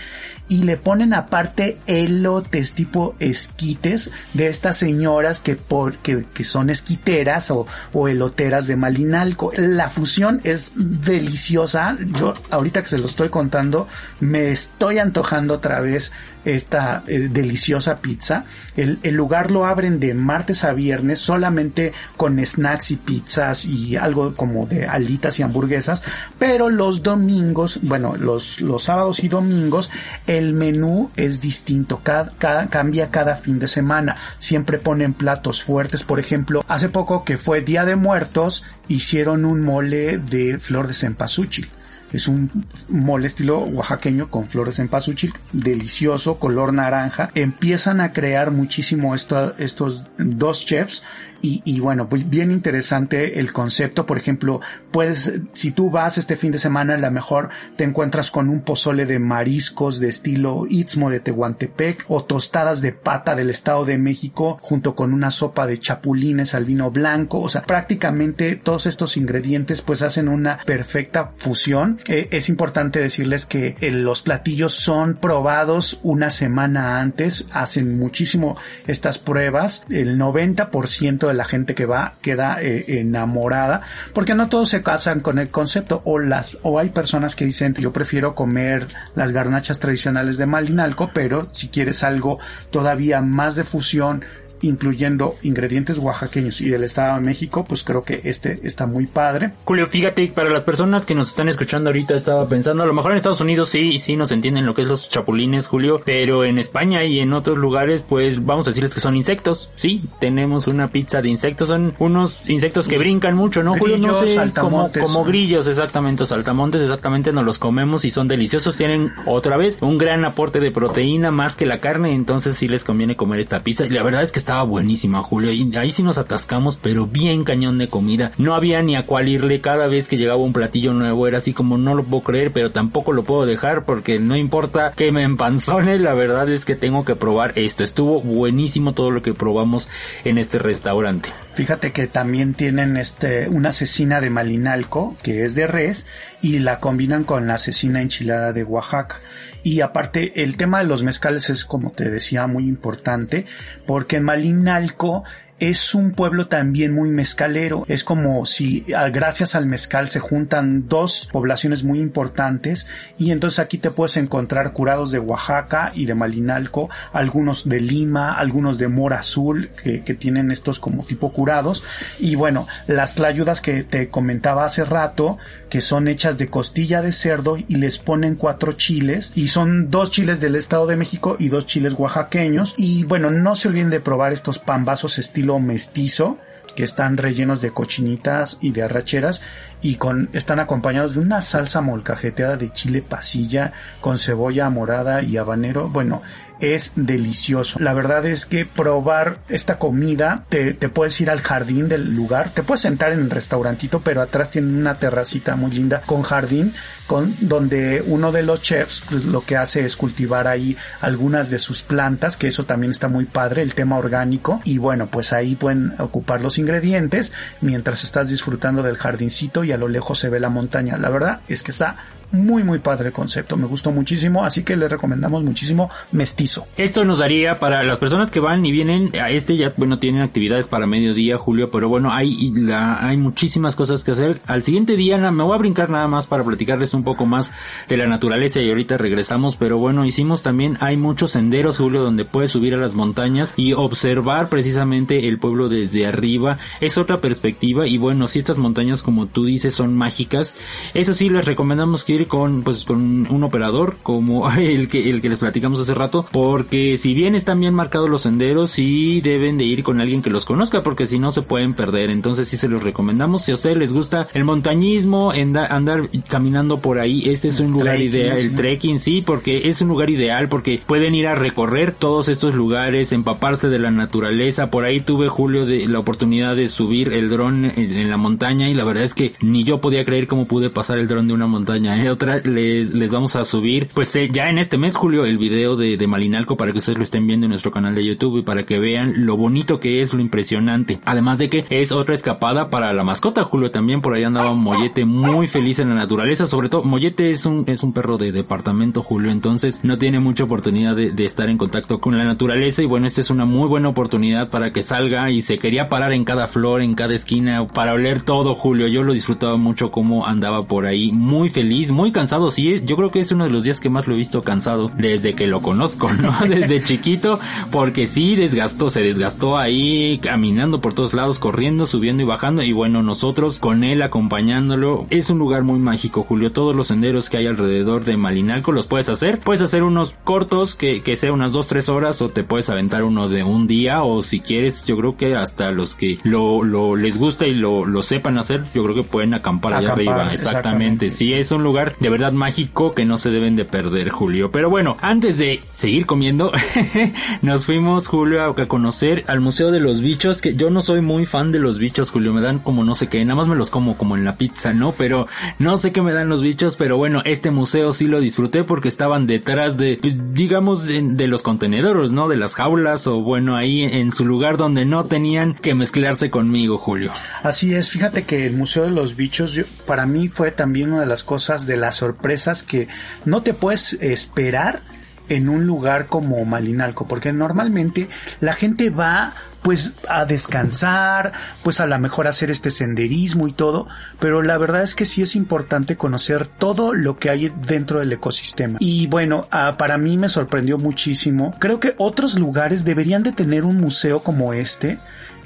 Speaker 1: Y le ponen aparte elotes tipo esquites de estas señoras que, por, que, son esquiteras o, o, eloteras de Malinalco. La fusión es deliciosa. Yo ahorita que se lo estoy contando me estoy antojando otra vez esta eh, deliciosa pizza. El, el, lugar lo abren de martes a viernes solamente con snacks y pizzas y algo como de alitas y hamburguesas, pero los domingos, bueno, los, los sábados y domingos, el menú es distinto, cada, cada, cambia cada fin de semana. Siempre ponen platos fuertes, por ejemplo, hace poco que fue Día de Muertos, hicieron un mole de flor de cempasúchil es un mole estilo oaxaqueño con flores en pasuchil, delicioso, color naranja. Empiezan a crear muchísimo estos dos chefs y, y, bueno, pues bien interesante el concepto. Por ejemplo, puedes, si tú vas este fin de semana, a lo mejor te encuentras con un pozole de mariscos de estilo Istmo de Tehuantepec o tostadas de pata del Estado de México junto con una sopa de chapulines al vino blanco. O sea, prácticamente todos estos ingredientes pues hacen una perfecta fusión. Eh, es importante decirles que eh, los platillos son probados una semana antes. Hacen muchísimo estas pruebas. El 90% de la gente que va queda eh, enamorada porque no todos se casan con el concepto o las o hay personas que dicen yo prefiero comer las garnachas tradicionales de Malinalco pero si quieres algo todavía más de fusión incluyendo ingredientes oaxaqueños y del Estado de México, pues creo que este está muy padre.
Speaker 2: Julio, fíjate, para las personas que nos están escuchando ahorita, estaba pensando, a lo mejor en Estados Unidos sí, sí nos entienden lo que es los chapulines, Julio, pero en España y en otros lugares, pues vamos a decirles que son insectos. Sí, tenemos una pizza de insectos, son unos insectos que brincan mucho, ¿no, Julio? No sé, como, como grillos, exactamente, saltamontes, exactamente, nos los comemos y son deliciosos, tienen otra vez un gran aporte de proteína más que la carne, entonces sí les conviene comer esta pizza. Y la verdad es que estaba buenísima, Julio. Ahí sí nos atascamos, pero bien cañón de comida. No había ni a cuál irle. Cada vez que llegaba un platillo nuevo era así como no lo puedo creer, pero tampoco lo puedo dejar porque no importa que me empanzone. La verdad es que tengo que probar esto. Estuvo buenísimo todo lo que probamos en este restaurante.
Speaker 1: Fíjate que también tienen este una cecina de Malinalco que es de res y la combinan con la cecina enchilada de Oaxaca. Y aparte, el tema de los mezcales es, como te decía, muy importante, porque en Malinalco es un pueblo también muy mezcalero. Es como si ah, gracias al mezcal se juntan dos poblaciones muy importantes y entonces aquí te puedes encontrar curados de Oaxaca y de Malinalco, algunos de Lima, algunos de Mora Azul que, que tienen estos como tipo curados. Y bueno, las tlayudas que te comentaba hace rato que son hechas de costilla de cerdo y les ponen cuatro chiles. Y son dos chiles del Estado de México y dos chiles oaxaqueños. Y bueno, no se olviden de probar estos pambazos estilo mestizo que están rellenos de cochinitas y de arracheras y con están acompañados de una salsa molcajeteada de chile pasilla con cebolla morada y habanero. Bueno, es delicioso. La verdad es que probar esta comida, te, te puedes ir al jardín del lugar, te puedes sentar en el restaurantito, pero atrás tienen una terracita muy linda con jardín, con donde uno de los chefs pues, lo que hace es cultivar ahí algunas de sus plantas, que eso también está muy padre, el tema orgánico, y bueno, pues ahí pueden ocupar los ingredientes mientras estás disfrutando del jardincito y a lo lejos se ve la montaña. La verdad es que está muy muy padre el concepto, me gustó muchísimo, así que les recomendamos muchísimo Mestizo.
Speaker 2: Esto nos daría para las personas que van y vienen a este ya bueno tienen actividades para mediodía, Julio, pero bueno, hay hay muchísimas cosas que hacer. Al siguiente día me voy a brincar nada más para platicarles un poco más de la naturaleza y ahorita regresamos, pero bueno, hicimos también hay muchos senderos, Julio, donde puedes subir a las montañas y observar precisamente el pueblo desde arriba. Es otra perspectiva y bueno, si estas montañas como tú dices son mágicas, eso sí les recomendamos que con, pues, con un operador como el que, el que les platicamos hace rato, porque si bien están bien marcados los senderos, sí deben de ir con alguien que los conozca, porque si no se pueden perder. Entonces sí se los recomendamos. Si a ustedes les gusta el montañismo, andar caminando por ahí, este es un lugar ideal, el trekking, sí, porque es un lugar ideal, porque pueden ir a recorrer todos estos lugares, empaparse de la naturaleza. Por ahí tuve, Julio, de la oportunidad de subir el dron en, la montaña y la verdad es que ni yo podía creer cómo pude pasar el dron de una montaña, ¿eh? Otra les, les vamos a subir, pues eh, ya en este mes, Julio, el video de, de Malinalco para que ustedes lo estén viendo en nuestro canal de YouTube y para que vean lo bonito que es, lo impresionante. Además de que es otra escapada para la mascota, Julio, también por ahí andaba Mollete muy feliz en la naturaleza, sobre todo Mollete es un, es un perro de departamento, Julio, entonces no tiene mucha oportunidad de, de estar en contacto con la naturaleza y bueno, esta es una muy buena oportunidad para que salga y se quería parar en cada flor, en cada esquina, para oler todo, Julio. Yo lo disfrutaba mucho como andaba por ahí, muy feliz, muy cansado, sí, yo creo que es uno de los días que más lo he visto cansado desde que lo conozco, ¿no? Desde chiquito, porque sí desgastó, se desgastó ahí caminando por todos lados, corriendo, subiendo y bajando y bueno, nosotros con él acompañándolo, es un lugar muy mágico, Julio, todos los senderos que hay alrededor de Malinalco los puedes hacer, puedes hacer unos cortos que, que sea unas dos, tres horas o te puedes aventar uno de un día o si quieres, yo creo que hasta los que lo, lo les gusta y lo, lo sepan hacer, yo creo que pueden acampar, allá arriba, exactamente. exactamente, sí, es un de verdad mágico que no se deben de perder, Julio. Pero bueno, antes de seguir comiendo, nos fuimos, Julio, a conocer al Museo de los Bichos, que yo no soy muy fan de los bichos, Julio, me dan como no sé qué, nada más me los como como en la pizza, ¿no? Pero no sé qué me dan los bichos, pero bueno, este museo sí lo disfruté porque estaban detrás de, pues, digamos, de, los contenedores, ¿no? De las jaulas o bueno, ahí en su lugar donde no tenían que mezclarse conmigo, Julio.
Speaker 1: Así es, fíjate que el Museo de los Bichos para mí fue también una de las cosas de la sorpresa que no te puedes esperar en un lugar como Malinalco, porque normalmente la gente va pues a descansar, pues a lo mejor hacer este senderismo y todo, pero la verdad es que sí es importante conocer todo lo que hay dentro del ecosistema. Y bueno, ah, para mí me sorprendió muchísimo. Creo que otros lugares deberían de tener un museo como este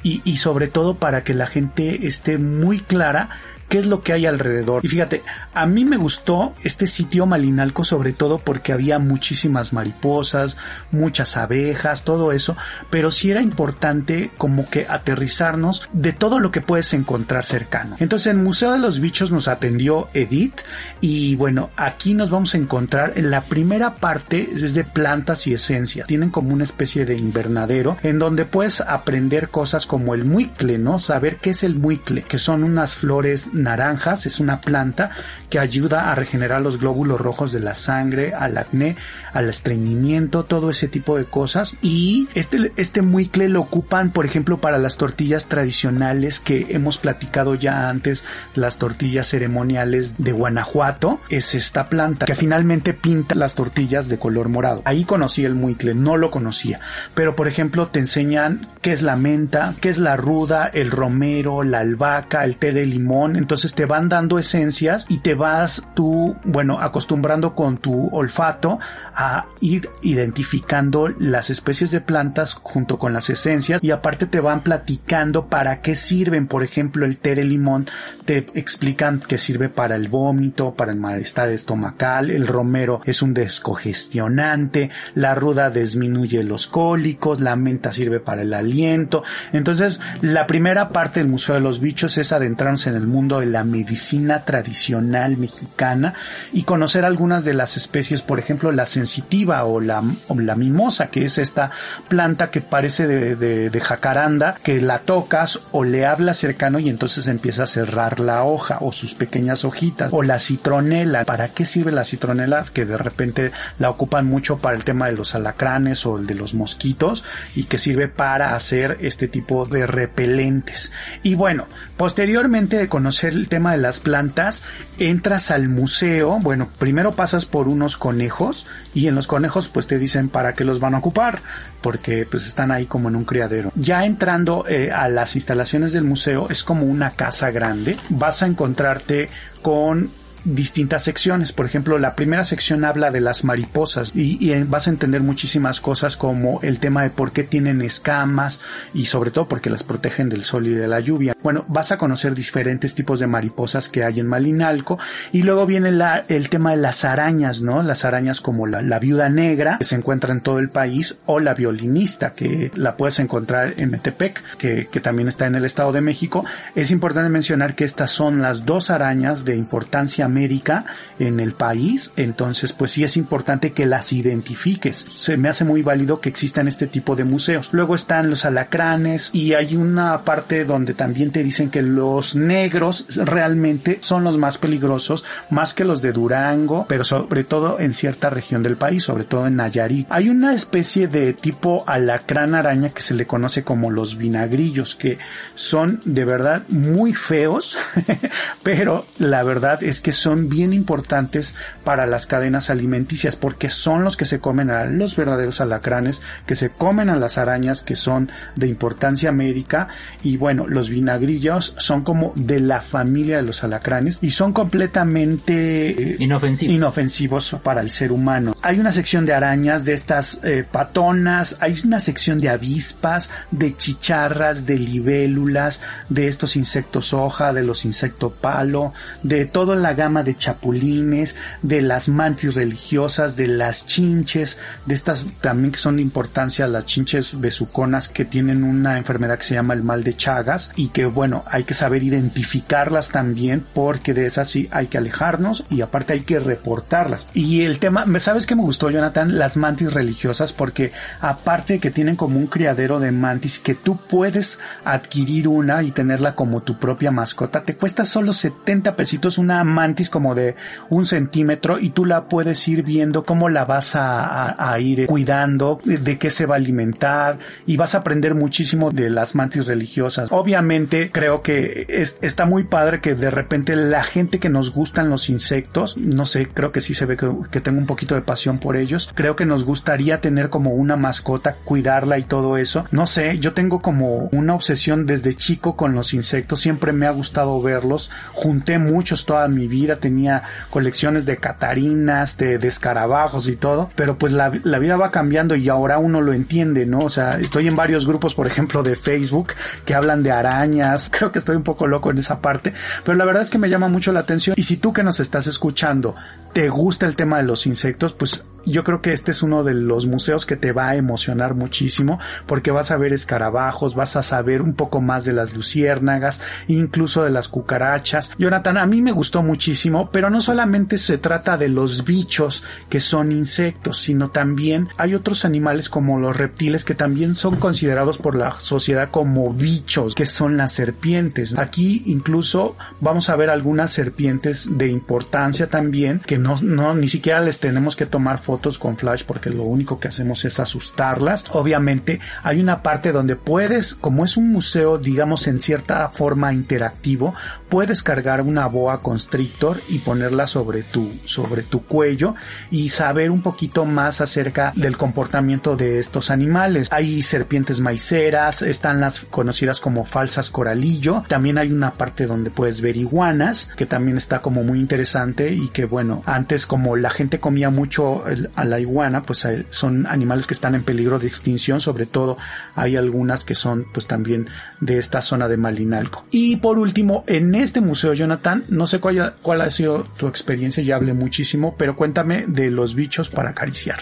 Speaker 1: y sobre todo para que la gente esté muy clara qué es lo que hay alrededor. Y fíjate, a mí me gustó este sitio Malinalco sobre todo porque había muchísimas mariposas, muchas abejas, todo eso, pero sí era importante como que aterrizarnos de todo lo que puedes encontrar cercano. Entonces en Museo de los Bichos nos atendió Edith y bueno, aquí nos vamos a encontrar en la primera parte es de plantas y esencia. Tienen como una especie de invernadero en donde puedes aprender cosas como el muicle, ¿no? Saber qué es el muicle, que son unas flores naranjas, es una planta que ayuda a regenerar los glóbulos rojos de la sangre, al acné, al estreñimiento, todo ese tipo de cosas. Y este, este muicle lo ocupan, por ejemplo, para las tortillas tradicionales que hemos platicado ya antes, las tortillas ceremoniales de Guanajuato. Es esta planta que finalmente pinta las tortillas de color morado. Ahí conocí el muicle, no lo conocía. Pero, por ejemplo, te enseñan qué es la menta, qué es la ruda, el romero, la albahaca, el té de limón. Entonces te van dando esencias y te vas tú, bueno, acostumbrando con tu olfato a ir identificando las especies de plantas junto con las esencias y aparte te van platicando para qué sirven. Por ejemplo, el té de limón te explican que sirve para el vómito, para el malestar estomacal, el romero es un descogestionante, la ruda disminuye los cólicos, la menta sirve para el aliento. Entonces, la primera parte del Museo de los Bichos es adentrarnos en el mundo de la medicina tradicional mexicana y conocer algunas de las especies, por ejemplo, la sensitiva o la, la mimosa, que es esta planta que parece de, de, de jacaranda, que la tocas o le hablas cercano y entonces empieza a cerrar la hoja o sus pequeñas hojitas. O la citronela. ¿Para qué sirve la citronela? Que de repente la ocupan mucho para el tema de los alacranes o el de los mosquitos y que sirve para hacer este tipo de repelentes. Y bueno, posteriormente de conocer el tema de las plantas, entras al museo. Bueno, primero pasas por unos conejos y en los conejos pues te dicen para qué los van a ocupar porque pues están ahí como en un criadero. Ya entrando eh, a las instalaciones del museo es como una casa grande. Vas a encontrarte con distintas secciones. Por ejemplo, la primera sección habla de las mariposas y, y, vas a entender muchísimas cosas como el tema de por qué tienen escamas y sobre todo porque las protegen del sol y de la lluvia. Bueno, vas a conocer diferentes tipos de mariposas que hay en Malinalco y luego viene el tema de las arañas, ¿no? Las arañas como la, viuda negra que se encuentra en todo el país o la violinista que la puedes encontrar en Metepec que también está en el Estado de México. Es importante mencionar que estas son las dos arañas de importancia médica en el país, entonces pues sí es importante que las identifiques. Se me hace muy válido que existan este tipo de museos. Luego están los alacranes y hay una parte donde también te dicen que los negros realmente son los más peligrosos, más que los de Durango, pero sobre todo en cierta región del país, sobre todo en Nayarit. Hay una especie de tipo alacrán araña que se le conoce como los vinagrillos, que son de verdad muy feos, pero la verdad es que son bien importantes para las cadenas alimenticias porque son los que se comen a los verdaderos alacranes, que se comen a las arañas que son de importancia médica y bueno, los vinagrillos son como de la familia de los alacranes y son completamente
Speaker 2: eh, inofensivos.
Speaker 1: inofensivos para el ser humano. Hay una sección de arañas, de estas eh, patonas, hay una sección de avispas, de chicharras, de libélulas, de estos insectos hoja, de los insectos palo, de toda la gama de chapulines, de las mantis religiosas, de las chinches, de estas también que son de importancia, las chinches besuconas que tienen una enfermedad que se llama el mal de Chagas y que bueno, hay que saber identificarlas también porque de esas sí hay que alejarnos y aparte hay que reportarlas. Y el tema, ¿sabes qué me gustó Jonathan? Las mantis religiosas porque aparte que tienen como un criadero de mantis que tú puedes adquirir una y tenerla como tu propia mascota, te cuesta solo 70 pesitos una mantis como de un centímetro y tú la puedes ir viendo cómo la vas a, ir cuidando, de qué se va a alimentar y vas a aprender muchísimo de las mantis religiosas. Obviamente creo que es, está muy padre que de repente la gente que nos gustan los insectos, no sé, creo que sí se ve que tengo un poquito de pasión por ellos, creo que nos gustaría tener como una mascota, cuidarla y todo eso. No sé, yo tengo como una obsesión desde chico con los insectos, siempre me ha gustado verlos, junté muchos toda mi vida, tenía colecciones de catarinas, de, de escarabajos y todo, pero pues la, la, vida va cambiando y ahora uno lo entiende, ¿no? O sea, estoy en varios grupos, por ejemplo, de Facebook que hablan de arañas, creo que estoy un poco loco en esa parte, pero la verdad es que me llama mucho la atención y si tú que nos estás escuchando te gusta el tema de los insectos, pues yo creo que este es uno de los museos que te va a emocionar muchísimo porque vas a ver escarabajos, vas a saber un poco más de las luciérnagas, incluso de las cucarachas. Jonathan, a mí me gustó muchísimo, pero no solamente se trata de los bichos que son insectos, sino también hay otros animales como los reptiles que también son considerados por la sociedad como bichos, que son las serpientes. Aquí incluso vamos a ver algunas serpientes de importancia también que no, no, ni siquiera les tenemos que tomar fotos con flash porque lo único que hacemos es asustarlas. Obviamente hay una parte donde puedes, como es un museo, digamos en cierta forma interactivo, puedes cargar una boa constrictor y ponerla sobre tu, sobre tu cuello y saber un poquito más acerca del comportamiento de estos animales. Hay serpientes maiceras, están las conocidas como falsas coralillo. También hay una parte donde puedes ver iguanas, que también está como muy interesante y que bueno, antes como la gente comía mucho a la iguana, pues son animales que están en peligro de extinción, sobre todo hay algunas que son pues también de esta zona de Malinalco. Y por último, en este museo, Jonathan, no sé cuál, ha sido tu experiencia, ya hablé muchísimo, pero cuéntame de los bichos para acariciar.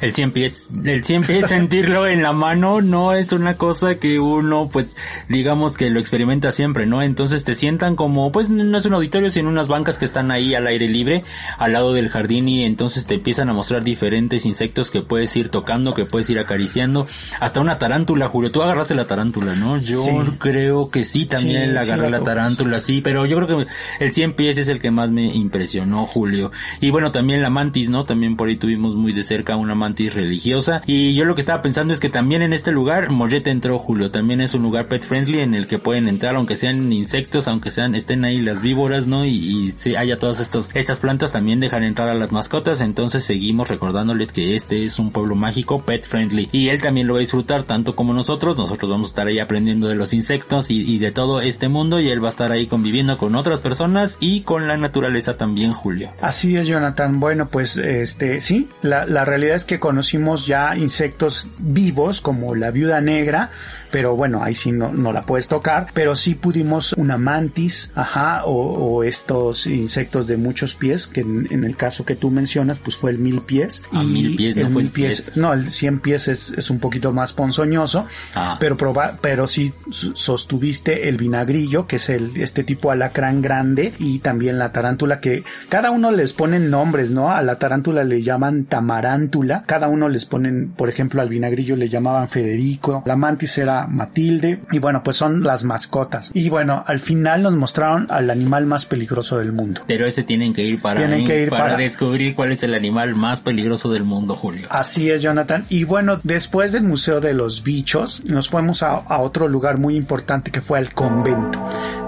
Speaker 2: El 100 pies, el 100 pies sentirlo en la mano no es una cosa que uno pues digamos que lo experimenta siempre, ¿no? Entonces te sientan como pues no es un auditorio, sino unas bancas que están ahí al aire libre, al lado del jardín y entonces te empiezan a mostrar diferentes insectos que puedes ir tocando, que puedes ir acariciando, hasta una tarántula, Julio. Tú agarraste la tarántula, ¿no? Yo creo que sí, también la agarré la, tarántula, sí, pero yo creo que el 100 pies es el que más me impresionó, Julio. Y bueno, también la mantis, ¿no? También por ahí tuvimos muy de cerca una mantis religiosa. Y yo lo que estaba pensando es que también en este lugar, Mollet entró, Julio. También es un lugar pet friendly en el que pueden entrar, aunque sean insectos, aunque sean, estén ahí las víboras, ¿no? Y, y haya todas estos, estas plantas también dejan entrar a las mascotas. Entonces seguimos recordándoles que este es un pueblo mágico pet friendly. Y él también lo va a disfrutar tanto como nosotros. Nosotros vamos a estar ahí aprendiendo de los insectos y, y de todo este mundo y él va a estar ahí conviviendo con otras personas y con la naturaleza también, Julio.
Speaker 1: Así es, Jonathan. Bueno, pues este, sí, la, la realidad es que conocimos ya insectos vivos como la viuda negra, pero bueno, ahí sí no, no la puedes tocar, pero sí pudimos una mantis, ajá, o, estos insectos de muchos pies, que en, el caso que tú mencionas, pues fue el mil pies.
Speaker 2: Ah, y mil pies, no
Speaker 1: el
Speaker 2: mil
Speaker 1: pies, no, el cien pies es, es un poquito más ponzoñoso, ah. pero proba, pero sí sostuviste el vinagrillo, que es el, este tipo alacrán grande, y también la tarántula, que cada uno les ponen nombres, ¿no? A la tarántula le llaman tamarántula, cada uno les ponen, por ejemplo, al vinagrillo le llamaban Federico, la mantis era Matilde y bueno, pues son las mascotas. Y bueno, al final nos mostraron al animal más peligroso del mundo.
Speaker 2: Pero ese tienen que ir para,
Speaker 1: tienen que ir
Speaker 2: para, descubrir cuál es el animal más peligroso del mundo, Julio.
Speaker 1: Así es, Jonathan. Y bueno, después del Museo de los Bichos, nos fuimos a, a otro lugar muy importante que fue el convento.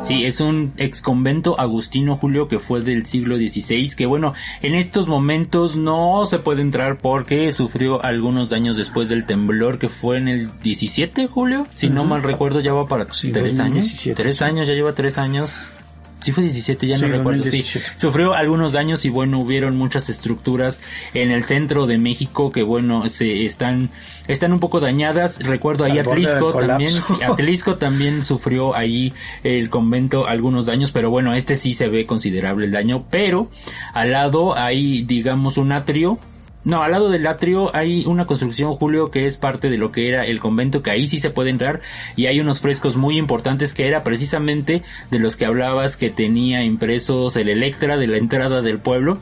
Speaker 2: Sí, es un ex convento agustino Julio que fue del siglo XVI, que bueno, en estos momentos no se puede entrar porque sufrió algunos daños después del temblor que fue en el 17 Julio, si no mal recuerdo ya va para tres años, tres años, ya lleva tres años. Sí fue 17, ya no recuerdo. Sí, sufrió algunos daños y bueno, hubieron muchas estructuras en el centro de México que bueno, se están están un poco dañadas. Recuerdo ahí Atlisco también, Atlisco también sufrió ahí el convento algunos daños, pero bueno, este sí se ve considerable el daño, pero al lado hay digamos un atrio no, al lado del atrio hay una construcción, Julio, que es parte de lo que era el convento, que ahí sí se puede entrar y hay unos frescos muy importantes que era precisamente de los que hablabas que tenía impresos el Electra de la entrada del pueblo.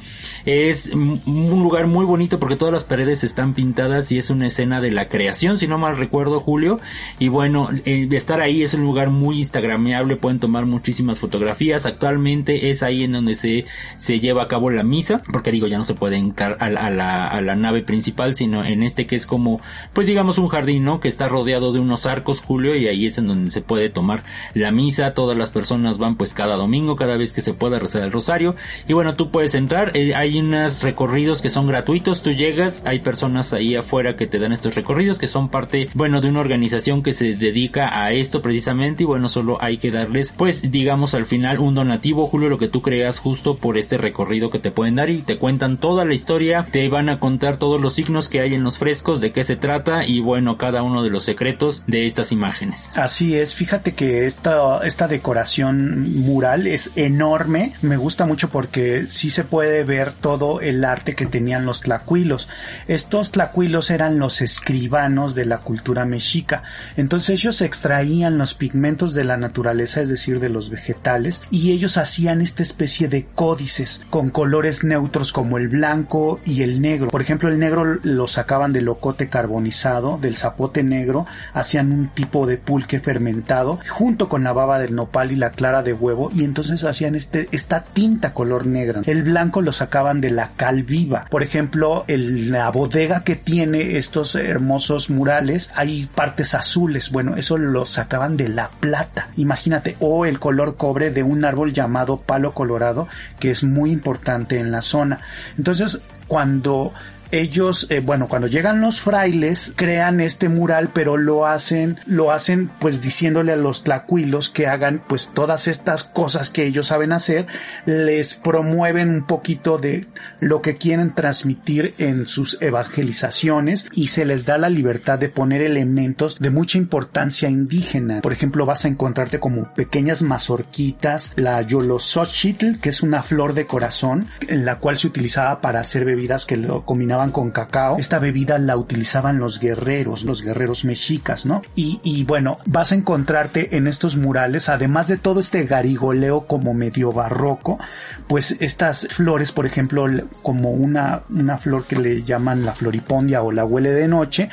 Speaker 2: Es un lugar muy bonito porque todas las paredes están pintadas y es una escena de la creación, si no mal recuerdo, Julio. Y bueno, eh, estar ahí es un lugar muy instagrameable, pueden tomar muchísimas fotografías. Actualmente es ahí en donde se, se lleva a cabo la misa, porque digo, ya no se puede entrar a la a la nave principal, sino en este que es como, pues digamos un jardín, ¿no? Que está rodeado de unos arcos, Julio, y ahí es en donde se puede tomar la misa. Todas las personas van pues cada domingo, cada vez que se pueda rezar el rosario. Y bueno, tú puedes entrar, eh, hay unos recorridos que son gratuitos, tú llegas, hay personas ahí afuera que te dan estos recorridos, que son parte, bueno, de una organización que se dedica a esto precisamente, y bueno, solo hay que darles, pues digamos al final un donativo, Julio, lo que tú creas justo por este recorrido que te pueden dar y te cuentan toda la historia, te van a contar todos los signos que hay en los frescos, de qué se trata y bueno, cada uno de los secretos de estas imágenes.
Speaker 1: Así es, fíjate que esta, esta decoración mural es enorme, me gusta mucho porque sí se puede ver todo el arte que tenían los tlacuilos. Estos tlacuilos eran los escribanos de la cultura mexica, entonces ellos extraían los pigmentos de la naturaleza, es decir, de los vegetales, y ellos hacían esta especie de códices con colores neutros como el blanco y el negro por ejemplo, el negro lo sacaban del locote carbonizado, del zapote negro, hacían un tipo de pulque fermentado junto con la baba del nopal y la clara de huevo y entonces hacían este, esta tinta color negra. El blanco lo sacaban de la cal viva. Por ejemplo, la bodega que tiene estos hermosos murales, hay partes azules. Bueno, eso lo sacaban de la plata. Imagínate, o el color cobre de un árbol llamado palo colorado, que es muy importante en la zona. Entonces, cuando ellos, eh, bueno, cuando llegan los frailes, crean este mural, pero lo hacen, lo hacen pues diciéndole a los tlacuilos que hagan pues todas estas cosas que ellos saben hacer, les promueven un poquito de lo que quieren transmitir en sus evangelizaciones y se les da la libertad de poner elementos de mucha importancia indígena. Por ejemplo, vas a encontrarte como pequeñas mazorquitas, la yolosochitl, que es una flor de corazón, en la cual se utilizaba para hacer bebidas que lo combinaban con cacao. Esta bebida la utilizaban los guerreros, los guerreros mexicas, ¿no? Y, y bueno, vas a encontrarte en estos murales, además de todo este garigoleo como medio barroco, pues estas flores, por ejemplo, como una, una flor que le llaman la floripondia o la huele de noche,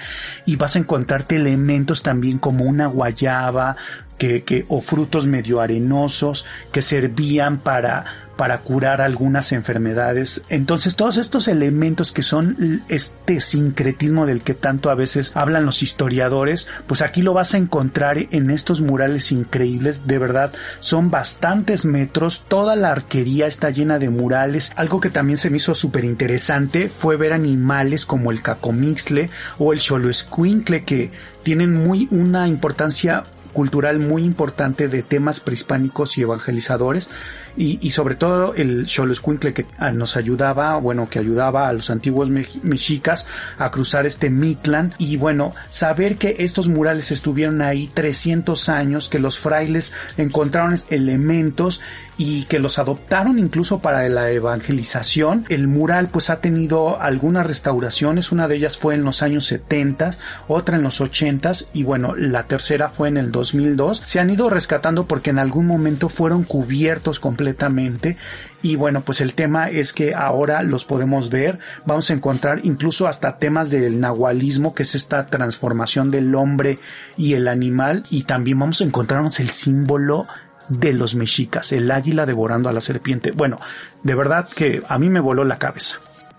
Speaker 1: y vas a encontrarte elementos también como una guayaba, que, que, o frutos medio arenosos que servían para para curar algunas enfermedades. Entonces todos estos elementos que son este sincretismo del que tanto a veces hablan los historiadores, pues aquí lo vas a encontrar en estos murales increíbles, de verdad son bastantes metros, toda la arquería está llena de murales, algo que también se me hizo súper interesante fue ver animales como el cacomixle o el xoloescuincle que tienen muy una importancia cultural muy importante de temas prehispánicos y evangelizadores y, y sobre todo el Xoloscuincle que ah, nos ayudaba, bueno, que ayudaba a los antiguos mexicas a cruzar este Mictlán. Y bueno, saber que estos murales estuvieron ahí 300 años, que los frailes encontraron elementos y que los adoptaron incluso para la evangelización. El mural pues ha tenido algunas restauraciones, una de ellas fue en los años 70, otra en los 80 y bueno, la tercera fue en el 2002. Se han ido rescatando porque en algún momento fueron cubiertos completamente y bueno, pues el tema es que ahora los podemos ver, vamos a encontrar incluso hasta temas del nahualismo, que es esta transformación del hombre y el animal, y también vamos a encontrarnos el símbolo de los mexicas, el águila devorando a la serpiente. Bueno, de verdad que a mí me voló la cabeza.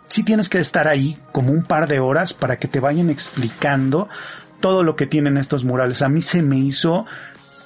Speaker 1: Sí tienes que estar ahí como un par de horas para que te vayan explicando todo lo que tienen estos murales. A mí se me hizo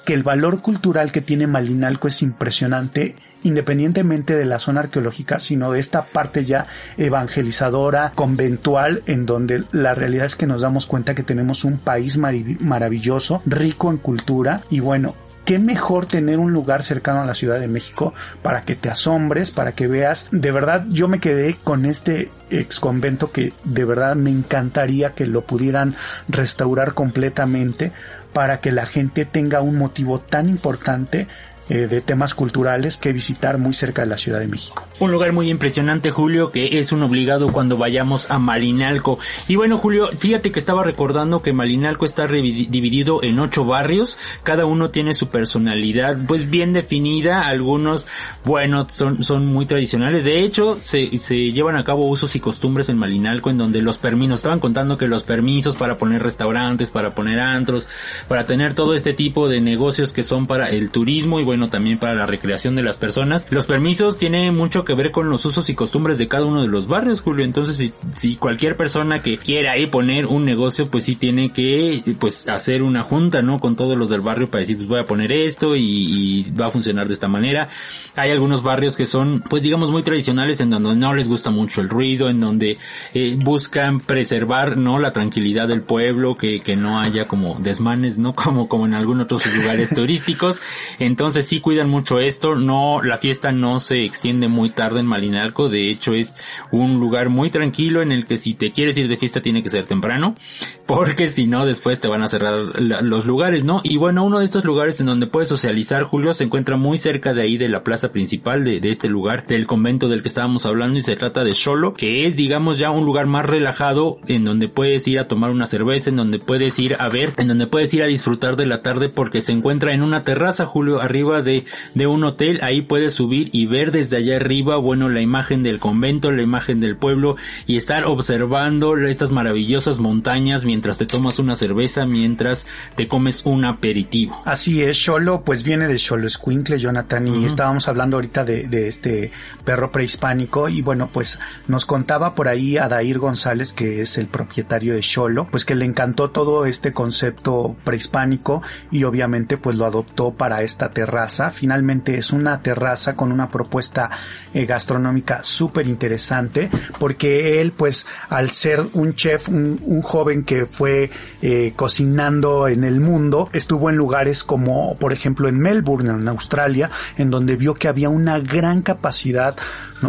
Speaker 1: que el valor cultural que tiene Malinalco es impresionante independientemente de la zona arqueológica, sino de esta parte ya evangelizadora, conventual, en donde la realidad es que nos damos cuenta que tenemos un país maravilloso, rico en cultura y bueno, qué mejor tener un lugar cercano a la Ciudad de México para que te asombres, para que veas. De verdad, yo me quedé con este ex convento que de verdad me encantaría que lo pudieran restaurar completamente para que la gente tenga un motivo tan importante eh, de temas culturales que visitar muy cerca de la Ciudad de México.
Speaker 2: Un lugar muy impresionante, Julio, que es un obligado cuando vayamos a Malinalco. Y bueno, Julio, fíjate que estaba recordando que Malinalco está dividido en ocho barrios, cada uno tiene su personalidad pues bien definida, algunos, bueno, son, son muy tradicionales. De hecho, se, se llevan a cabo usos y costumbres en Malinalco en donde los permisos, estaban contando que los permisos para poner restaurantes, para poner antros, para tener todo este tipo de negocios que son para el turismo y bueno, también para la recreación de las personas. Los permisos tienen mucho que ver con los usos y costumbres de cada uno de los barrios, Julio. Entonces, si, si cualquier persona que quiera ahí poner un negocio, pues sí tiene que, pues, hacer una junta, ¿no? Con todos los del barrio para decir, pues voy a poner esto y, va a funcionar de esta manera. Hay algunos barrios que son, pues digamos, muy tradicionales en donde no les gusta mucho el ruido, en donde eh, buscan preservar, ¿no? La tranquilidad del pueblo, que, que no haya como desmanes, ¿no? Como, como en algunos otros lugares turísticos. Entonces, sí cuidan mucho esto, no, la fiesta no se extiende muy tarde en Malinalco, de hecho es un lugar muy tranquilo en el que si te quieres ir de fiesta tiene que ser temprano, porque si no después te van a cerrar los lugares, ¿no? Y bueno, uno de estos lugares en donde puedes socializar, Julio, se encuentra muy cerca de ahí de la plaza principal de, este lugar, del convento del que estábamos hablando y se trata de Solo, que es digamos ya un lugar más relajado en donde puedes ir a tomar una cerveza, en donde puedes ir a ver, en donde puedes ir a disfrutar de la tarde porque se encuentra en una terraza, Julio, arriba de, de un hotel, ahí puedes subir y ver desde allá arriba, bueno, la imagen del convento, la imagen del pueblo y estar observando estas maravillosas montañas mientras te tomas una cerveza, mientras te comes un aperitivo.
Speaker 1: Así es, Cholo, pues viene de Cholo Squinkle, Jonathan, y estábamos hablando ahorita de, de este perro prehispánico y bueno, pues nos contaba por ahí Adair González, que es el propietario de Cholo, pues que le encantó todo este concepto prehispánico y obviamente pues lo adoptó para esta terraza Finalmente es una terraza con una propuesta eh, gastronómica súper interesante porque él pues al ser un chef, un, joven que fue eh, cocinando en el mundo, estuvo en lugares como por ejemplo en Melbourne, en Australia, en donde vio que había una gran capacidad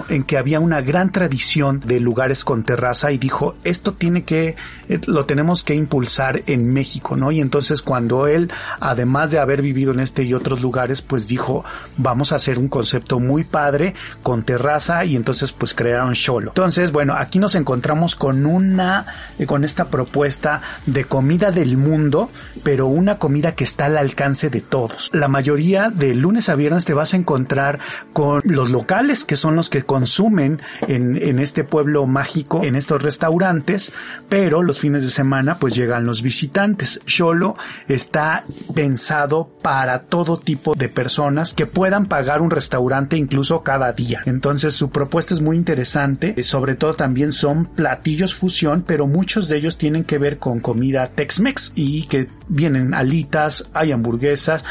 Speaker 1: en que había una gran tradición de lugares con terraza y dijo, esto tiene que, eh, lo tenemos que impulsar en México, ¿no? Y entonces cuando él, además de haber vivido en este y otros lugares, pues dijo, vamos a hacer un concepto muy padre con terraza y entonces pues crearon Sholo. Entonces, bueno, aquí nos encontramos con una, eh, con esta propuesta de comida del mundo, pero una comida que está al alcance de todos. La mayoría de lunes a viernes te vas a encontrar con los locales que son los que consumen en, en este pueblo mágico, en estos restaurantes, pero los fines de semana pues llegan los visitantes. Sholo está pensado para todo tipo de personas que puedan pagar un restaurante incluso cada día. Entonces su propuesta es muy interesante, sobre todo también son platillos fusión, pero muchos de ellos tienen que ver con comida Tex-Mex y que vienen alitas, hay hamburguesas,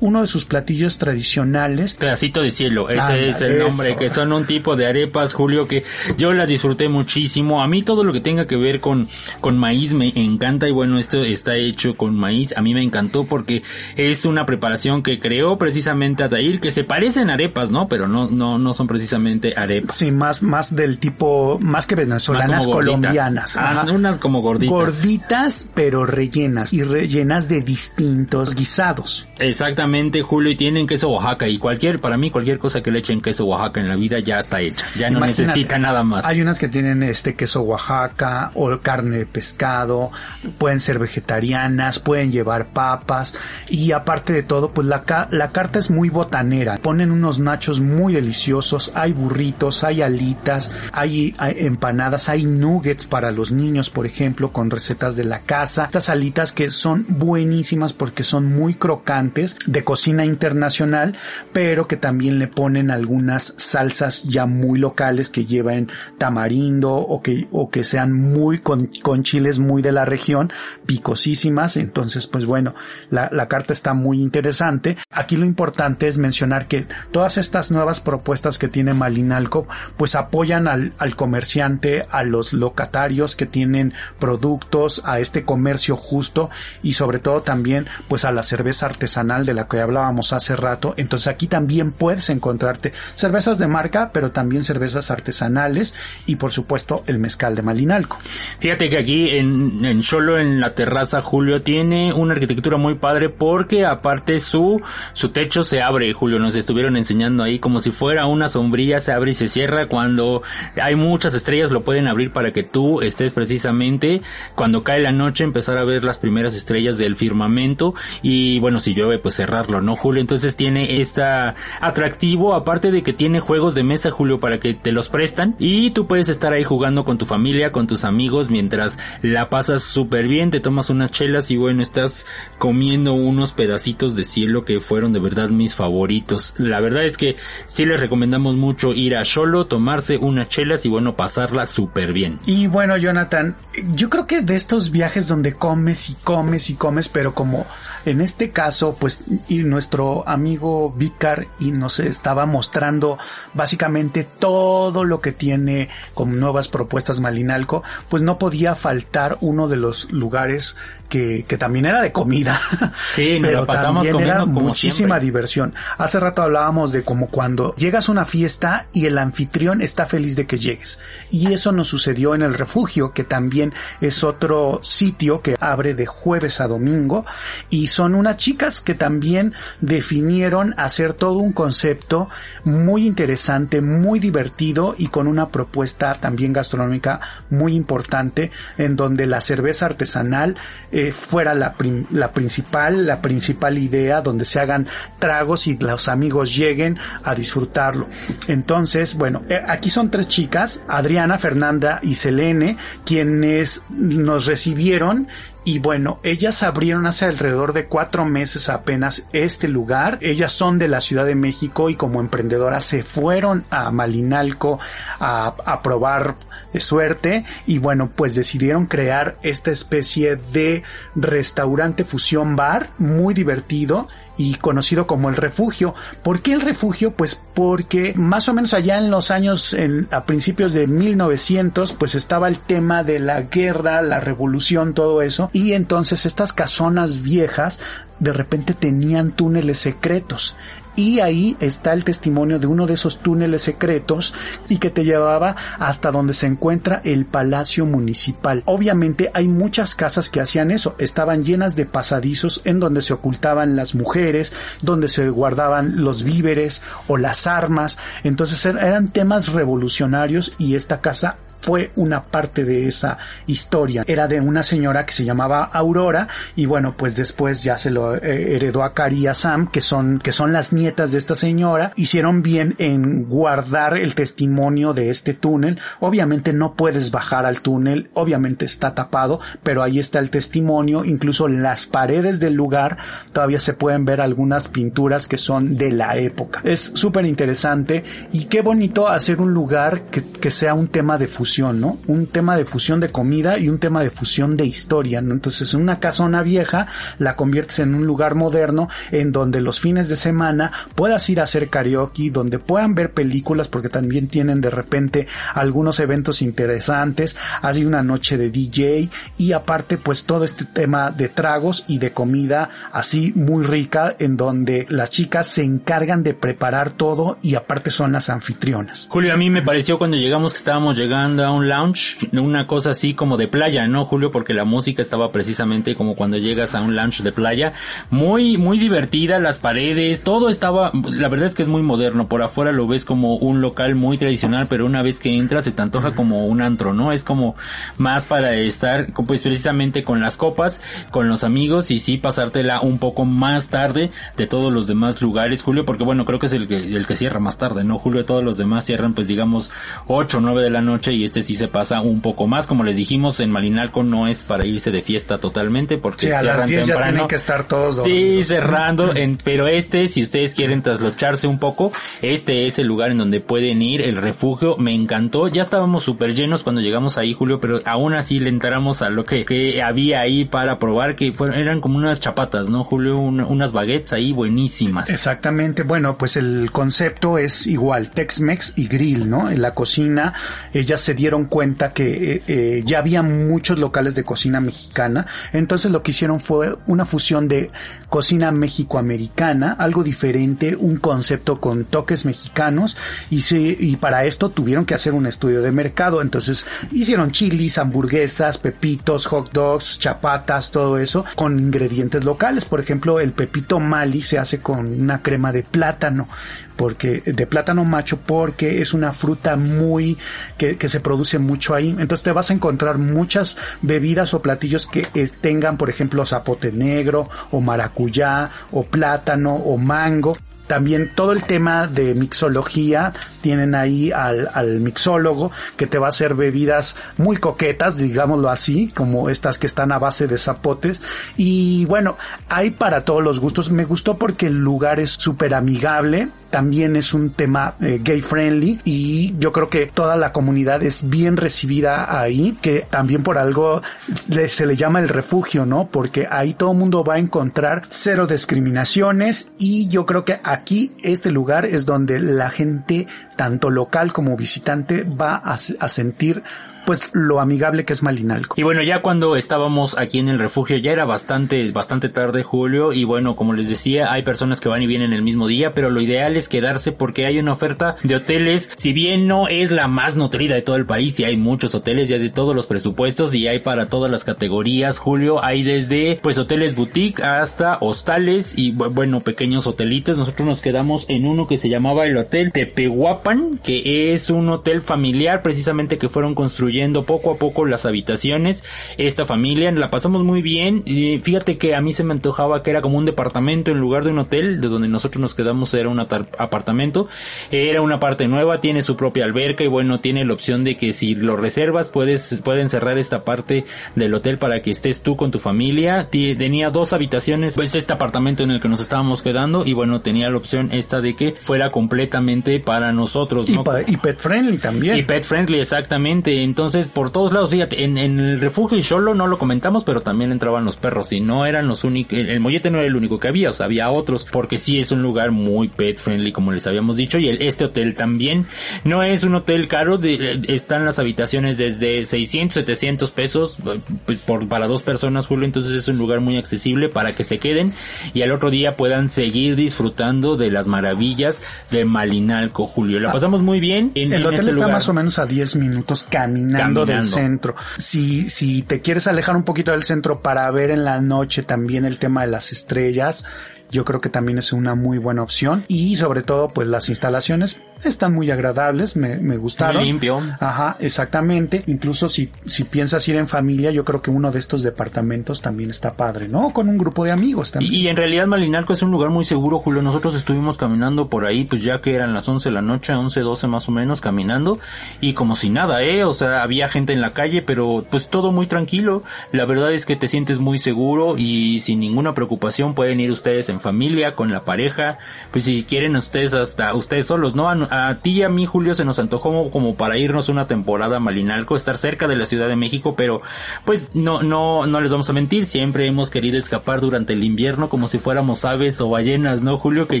Speaker 1: uno de sus platillos tradicionales.
Speaker 2: Pedacito de cielo, ese es el nombre, que son un tipo de arepas, Julio, que yo las disfruté muchísimo. A mí todo lo que tenga que ver con, con maíz me encanta y bueno, esto está hecho con maíz. A mí me encantó porque es una preparación que creó precisamente Adair, que se parecen arepas, ¿no? Pero no, no, no son precisamente arepas.
Speaker 1: Sí, más, más del tipo, más que venezolanas, colombianas.
Speaker 2: Ah, unas como gorditas.
Speaker 1: Gorditas, pero rellenas y rellenas de distintos guisados.
Speaker 2: Exactamente, Julio, y tienen queso Oaxaca y cualquier, para mí cualquier cosa que le echen queso Oaxaca en la vida ya está hecha, ya no necesita nada más.
Speaker 1: Hay unas que tienen este queso Oaxaca o carne de pescado, pueden ser vegetarianas, pueden llevar papas y aparte de todo, pues la, la carta es muy botanera. Ponen unos nachos muy deliciosos, hay burritos, hay alitas, hay, empanadas, hay nuggets para los niños, por ejemplo, con recetas de la casa. Estas alitas que son buenísimas porque son muy crocantes de cocina internacional, pero que también le ponen algunas salsas ya muy locales que llevan tamarindo o que, o que sean muy con, con chiles muy de la región, picosísimas. Entonces, pues bueno, la, la carta está muy interesante. Aquí lo importante es mencionar que todas estas nuevas propuestas que tiene Malinalco, pues apoyan al, al comerciante, a los locatarios que tienen productos, a este comercio justo y sobre todo también pues a la cerveza artesanal de la que hablábamos hace rato. Entonces aquí también puedes encontrarte cervezas de marca, pero también cervezas artesanales y por supuesto el mezcal de Malinalco.
Speaker 2: Fíjate que aquí en, en solo en la terraza Julio tiene una arquitectura muy padre porque aparte su su techo se abre, Julio, nos estuvieron enseñando ahí como si fuera una sombrilla, se abre y se cierra cuando hay muchas estrellas lo pueden abrir para que tú estés precisamente cuando cae la noche empezar a ver las primeras estrellas del firmamento y bueno, si llueve pues cerrarlo, ¿no, Julio? Entonces tiene esta atractivo aparte de que tiene juegos de mesa, Julio, para que te los prestan y tú puedes estar ahí jugando con tu familia, con tus amigos, mientras la pasas súper bien, te tomas unas chelas y bueno, estás comiendo unos pedacitos de cielo que fueron de verdad mis favoritos. La verdad es que sí les recomendamos mucho ir a Solo, tomarse unas chelas y bueno, pasarla súper bien.
Speaker 1: Y bueno, Jonathan, yo creo que de estos viajes donde comes y comes y comes, pero como en este caso, pues, y nuestro amigo Vicar y nos estaba mostrando básicamente todo lo que tiene como nuevas propuestas Malinalco, pues no podía faltar uno de los lugares que, que también era de comida.
Speaker 2: Sí, pero pasamos también era
Speaker 1: muchísima diversión. Hace rato hablábamos de como cuando llegas a una fiesta y el anfitrión está feliz de que llegues. Y eso nos sucedió en el refugio, que también es otro sitio que abre de jueves a domingo. Y son unas chicas que también definieron hacer todo un concepto muy interesante, muy divertido y con una propuesta también gastronómica muy importante en donde la cerveza artesanal eh, fuera la, la principal, la principal idea donde se hagan tragos y los amigos lleguen a disfrutarlo. Entonces, bueno, eh, aquí son tres chicas, Adriana, Fernanda y Selene, quienes nos recibieron y bueno, ellas abrieron hace alrededor de cuatro meses apenas este lugar. Ellas son de la Ciudad de México y como emprendedoras se fueron a Malinalco a, a probar suerte y bueno, pues decidieron crear esta especie de restaurante fusión bar muy divertido y conocido como el refugio. ¿Por qué el refugio? Pues porque más o menos allá en los años, en, a principios de 1900, pues estaba el tema de la guerra, la revolución, todo eso, y entonces estas casonas viejas de repente tenían túneles secretos y ahí está el testimonio de uno de esos túneles secretos y que te llevaba hasta donde se encuentra el Palacio Municipal. Obviamente hay muchas casas que hacían eso, estaban llenas de pasadizos en donde se ocultaban las mujeres, donde se guardaban los víveres o las armas, entonces er-, eran temas revolucionarios y esta casa fue una parte de esa historia. Era de una señora que se llamaba Aurora y bueno, pues después ya se lo eh, heredó a Cari y a Sam, que son, que son las nietas de esta señora. Hicieron bien en guardar el testimonio de este túnel. Obviamente no puedes bajar al túnel, obviamente está tapado, pero ahí está el testimonio. Incluso las paredes del lugar todavía se pueden ver algunas pinturas que son de la época. Es súper interesante y qué bonito hacer un lugar que, que sea un tema de fusión ¿no? Un tema de fusión de comida y un tema de fusión de historia, ¿no? Entonces, en una casona vieja la conviertes en un lugar moderno en donde los fines de semana puedas ir a hacer karaoke, donde puedan ver películas porque también tienen de repente algunos eventos interesantes, hay una noche de DJ y aparte pues todo este tema de tragos y de comida así muy rica en donde las chicas se encargan de preparar todo y aparte son las anfitrionas.
Speaker 2: Julio, a mí me pareció cuando llegamos que estábamos llegando un lounge, una cosa así como de playa, ¿no, Julio? Porque la música estaba precisamente como cuando llegas a un lounge de playa. Muy, muy divertida, las paredes, todo estaba, la verdad es que es muy moderno. Por afuera lo ves como un local muy tradicional, pero una vez que entras se te antoja como un antro, ¿no? Es como más para estar, pues precisamente con las copas, con los amigos y sí pasártela un poco más tarde de todos los demás lugares, Julio, porque bueno, creo que es el que, el que cierra más tarde, ¿no, Julio? Todos los demás cierran pues digamos 8 o 9 de la noche y este sí se pasa un poco más. Como les dijimos, en Malinalco no es para irse de fiesta totalmente porque
Speaker 1: sí, a las 10 ya tienen que estar todos.
Speaker 2: Sí, cerrando. En, pero este, si ustedes quieren traslocharse un poco, este es el lugar en donde pueden ir, el refugio. Me encantó. Ya estábamos súper llenos cuando llegamos ahí, Julio, pero aún así le entramos a lo que, que había ahí para probar, que fueron, eran como unas chapatas, ¿no, Julio? unas baguettes ahí buenísimas.
Speaker 1: Exactamente. Bueno, pues el concepto es igual, Tex-Mex y grill, ¿no? En la cocina, ellas se dieron cuenta que eh, eh, ya había muchos locales de cocina mexicana, entonces lo que hicieron fue una fusión de cocina mexicoamericana, algo diferente, un concepto con toques mexicanos y, y para esto tuvieron que hacer un estudio de mercado, entonces hicieron chilis, hamburguesas, pepitos, hot dogs, chapatas, todo eso con ingredientes locales, por ejemplo el pepito mali se hace con una crema de plátano, porque de plátano macho porque es una fruta muy que, que se produce mucho ahí. Entonces te vas a encontrar muchas bebidas o platillos que tengan, por ejemplo, zapote negro o maracuyá o plátano o mango también todo el tema de mixología, tienen ahí al, al, mixólogo que te va a hacer bebidas muy coquetas, digámoslo así, como estas que están a base de zapotes. Y bueno, hay para todos los gustos. Me gustó porque el lugar es súper amigable, también es un tema eh, gay friendly y yo creo que toda la comunidad es bien recibida ahí, que también por algo se le llama el refugio, ¿no? Porque ahí todo el mundo va a encontrar cero discriminaciones y yo creo que aquí este lugar es donde la gente tanto local como visitante va a, a sentir pues lo amigable que es Malinalco.
Speaker 2: Y bueno, ya cuando estábamos aquí en el refugio ya era bastante, bastante tarde, Julio, y bueno, como les decía, hay personas que van y vienen el mismo día, pero lo ideal es quedarse porque hay una oferta de hoteles, si bien no es la más nutrida de todo el país, y hay muchos hoteles ya de todos los presupuestos y hay para todas las categorías, Julio, hay desde pues hoteles boutique hasta hostales y bueno, pequeños hotelitos. Nosotros nos quedamos en uno que se llamaba el Hotel Tepehuapan, que es un hotel familiar precisamente que fueron construyendo poco a poco las habitaciones. Esta familia la pasamos muy bien. Y fíjate que a mí se me antojaba que era como un departamento en lugar de un hotel, de donde nosotros nos quedamos era un apartamento. Era una parte nueva, tiene su propia alberca y bueno, tiene la opción de que si lo reservas puedes, pueden cerrar esta parte del hotel para que estés tú con tu familia. Tenía dos habitaciones, pues este apartamento en el que nos estábamos quedando y bueno, tenía la opción esta de que fuera completamente para nosotros.
Speaker 1: Y, y pet friendly también.
Speaker 2: Y pet friendly, exactamente. Entonces, Entonces, por todos lados, fíjate, en, el refugio y solo no lo comentamos, pero también entraban los perros y no eran los únicos, el, mollete no era el único que había, o sea, había otros, porque sí es un lugar muy pet friendly, como les habíamos dicho, y el, este hotel también no es un hotel caro, de, están las habitaciones desde 600, 700 pesos, pues, por, para dos personas, Julio, entonces es un lugar muy accesible para que se queden y al otro día puedan seguir disfrutando de las maravillas de Malinalco, Julio. La ah. pasamos muy bien.
Speaker 1: En, el hotel este está más o menos a 10 minutos caminando, del centro. Si, si te quieres alejar un poquito del centro para ver en la noche también el tema de las estrellas, yo creo que también es una muy buena opción y sobre todo pues las instalaciones están muy agradables, me, me gustaron.
Speaker 2: Muy limpio.
Speaker 1: Ajá, exactamente. Incluso si, si piensas ir en familia, yo creo que uno de estos departamentos también está padre, ¿no? Con un grupo de amigos también.
Speaker 2: Y, en realidad Malinalco es un lugar muy seguro, Julio. Nosotros estuvimos caminando por ahí, pues ya que eran las 11 de la noche, 11, 12 más o menos, caminando. Y como si nada, ¿eh? O sea, había gente en la calle, pero pues todo muy tranquilo. La verdad es que te sientes muy seguro y sin ninguna preocupación pueden ir ustedes en familia, con la pareja. Pues si quieren ustedes hasta ustedes solos, ¿no? a ti y a mí, Julio, se nos antojó como, para irnos una temporada a Malinalco, estar cerca de la Ciudad de México, pero pues no, no, no les vamos a mentir, siempre hemos querido escapar durante el invierno como si fuéramos aves o ballenas, ¿no, Julio? Que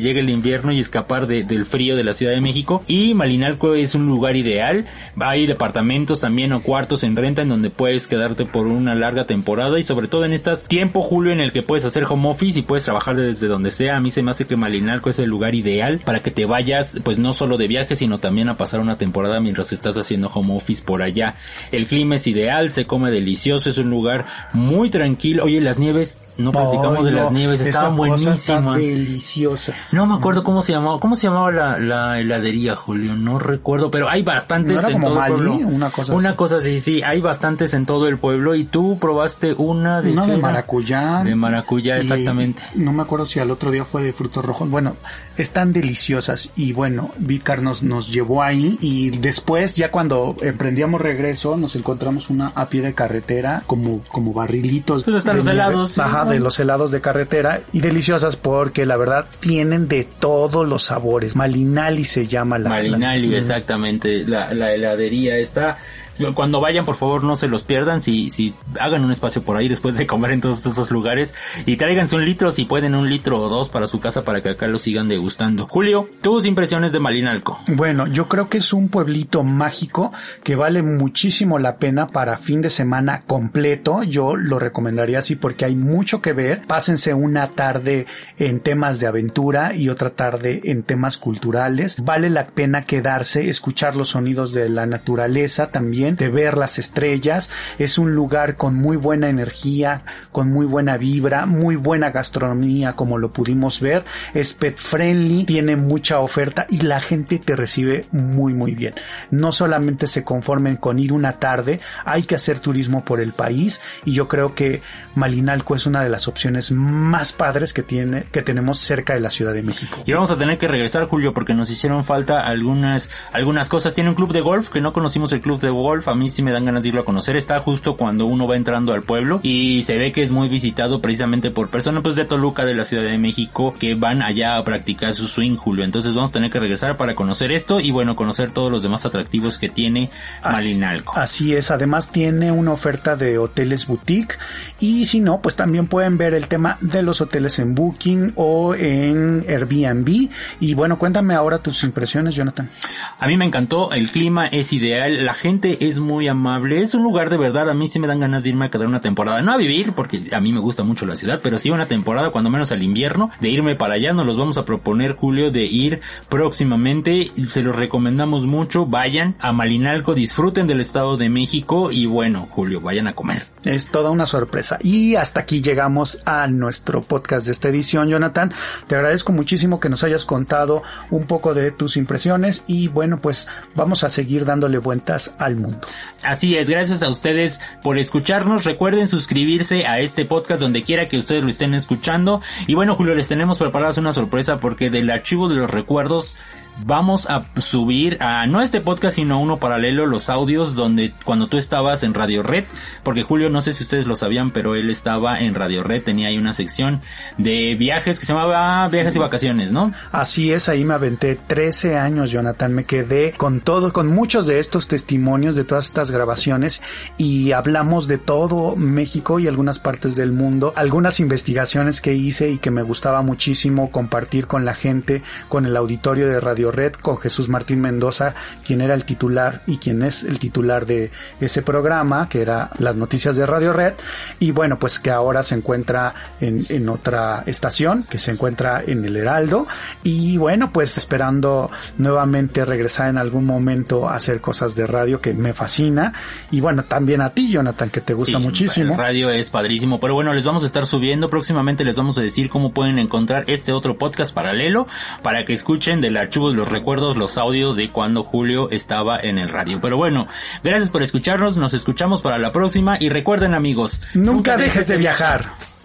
Speaker 2: llegue el invierno y escapar del frío de la Ciudad de México. Y Malinalco es un lugar ideal. Hay departamentos también o cuartos en renta en donde puedes quedarte por una larga temporada y sobre todo en este tiempo, Julio, en el que puedes hacer home office y puedes trabajar desde donde sea. A mí se me hace que Malinalco es el lugar ideal para que te vayas, pues no solo de viaje, sino también a pasar una temporada mientras estás haciendo home office por allá. El clima es ideal, se come delicioso, es un lugar muy tranquilo. Oye, las nieves, no platicamos de las nieves, estaban buenísimas.
Speaker 1: Deliciosa.
Speaker 2: No me acuerdo cómo se llamaba, cómo se llamaba la, la heladería, Julio, no recuerdo, pero hay bastantes en todo el pueblo.
Speaker 1: Una cosa
Speaker 2: Una cosa sí, sí, hay bastantes en todo el pueblo y tú probaste una de
Speaker 1: una de maracuyá.
Speaker 2: De maracuyá, exactamente.
Speaker 1: No me acuerdo si al otro día fue de frutos rojos. Bueno, están deliciosas y bueno, Vicar nos, nos llevó ahí y después ya cuando emprendíamos regreso nos encontramos una a pie de carretera como, como barrilitos.
Speaker 2: Pues están los helados.
Speaker 1: Ajá, de los helados de carretera y deliciosas porque la verdad tienen de todos los sabores. Malinali se llama la.
Speaker 2: Malinali, exactamente. La, la heladería está cuando vayan, por favor, no se los pierdan. Si, si hagan un espacio por ahí después de comer en todos estos lugares y tráiganse un litro, si pueden un litro o dos para su casa para que acá lo sigan degustando. Julio, tus impresiones de Malinalco.
Speaker 1: Bueno, yo creo que es un pueblito mágico que vale muchísimo la pena para fin de semana completo. Yo lo recomendaría así porque hay mucho que ver. Pásense una tarde en temas de aventura y otra tarde en temas culturales. Vale la pena quedarse, escuchar los sonidos de la naturaleza también de ver las estrellas. Es un lugar con muy buena energía, con muy buena vibra, muy buena gastronomía como lo pudimos ver. Es pet friendly, tiene mucha oferta y la gente te recibe muy muy bien. No solamente se conformen con ir una tarde, hay que hacer turismo por el país y yo creo que Malinalco es una de las opciones más padres que tiene que tenemos cerca de la Ciudad de México.
Speaker 2: Y vamos a tener que regresar Julio porque nos hicieron falta algunas algunas cosas. Tiene un club de golf que no conocimos el club de golf a mí sí me dan ganas de irlo a conocer. Está justo cuando uno va entrando al pueblo y se ve que es muy visitado precisamente por personas pues de Toluca, de la Ciudad de México, que van allá a practicar su swing, Julio. Entonces vamos a tener que regresar para conocer esto y bueno, conocer todos los demás atractivos que tiene Malinalco.
Speaker 1: Así es, además tiene una oferta de hoteles boutique y si no, pues también pueden ver el tema de los hoteles en Booking o en Airbnb. Y bueno, cuéntame ahora tus impresiones, Jonathan.
Speaker 2: A mí me encantó, el clima es ideal, la gente es muy amable, es un lugar de verdad, a mí sí me dan ganas de irme a quedar una temporada, no a vivir, porque a mí me gusta mucho la ciudad, pero sí una temporada, cuando menos al invierno, de irme para allá, nos los vamos a proponer, Julio, de ir próximamente, se los recomendamos mucho, vayan a Malinalco, disfruten del Estado de México y bueno, Julio, vayan a comer.
Speaker 1: Es toda una sorpresa. Y hasta aquí llegamos a nuestro podcast de esta edición, Jonathan. Te agradezco muchísimo que nos hayas contado un poco de tus impresiones y bueno, pues vamos a seguir dándole vueltas al mundo.
Speaker 2: Así es, gracias a ustedes por escucharnos. Recuerden suscribirse a este podcast donde quiera que ustedes lo estén escuchando. Y bueno, Julio, les tenemos preparadas una sorpresa porque del archivo de los recuerdos vamos a subir a no este podcast sino uno paralelo los audios donde cuando tú estabas en Radio Red, porque Julio no sé si ustedes lo sabían, pero él estaba en Radio Red, tenía ahí una sección de viajes que se llamaba Viajes y Vacaciones, ¿no?
Speaker 1: Así es, ahí me aventé 13 años, Jonathan, me quedé con todo, con muchos de estos testimonios de todas estas grabaciones y hablamos de todo México y algunas partes del mundo, algunas investigaciones que hice y que me gustaba muchísimo compartir con la gente, con el auditorio de Radio Red, con Jesús Martín Mendoza, quien era el titular y quien es el titular de ese programa, que era las noticias de Radio Red, y bueno, pues que ahora se encuentra en, en otra estación, que se encuentra en el Heraldo, y bueno, pues esperando nuevamente regresar en algún momento a hacer cosas de radio que me fascina, y bueno, también a ti, Jonathan, que te gusta muchísimo.
Speaker 2: El radio es padrísimo, pero bueno, les vamos a estar subiendo, próximamente les vamos a decir cómo pueden encontrar este otro podcast paralelo para que escuchen del archivo los recuerdos, los audios de cuando Julio estaba en el radio. Pero bueno, gracias por escucharnos, nos escuchamos para la próxima y recuerden amigos,
Speaker 1: nunca, dejes de viajar.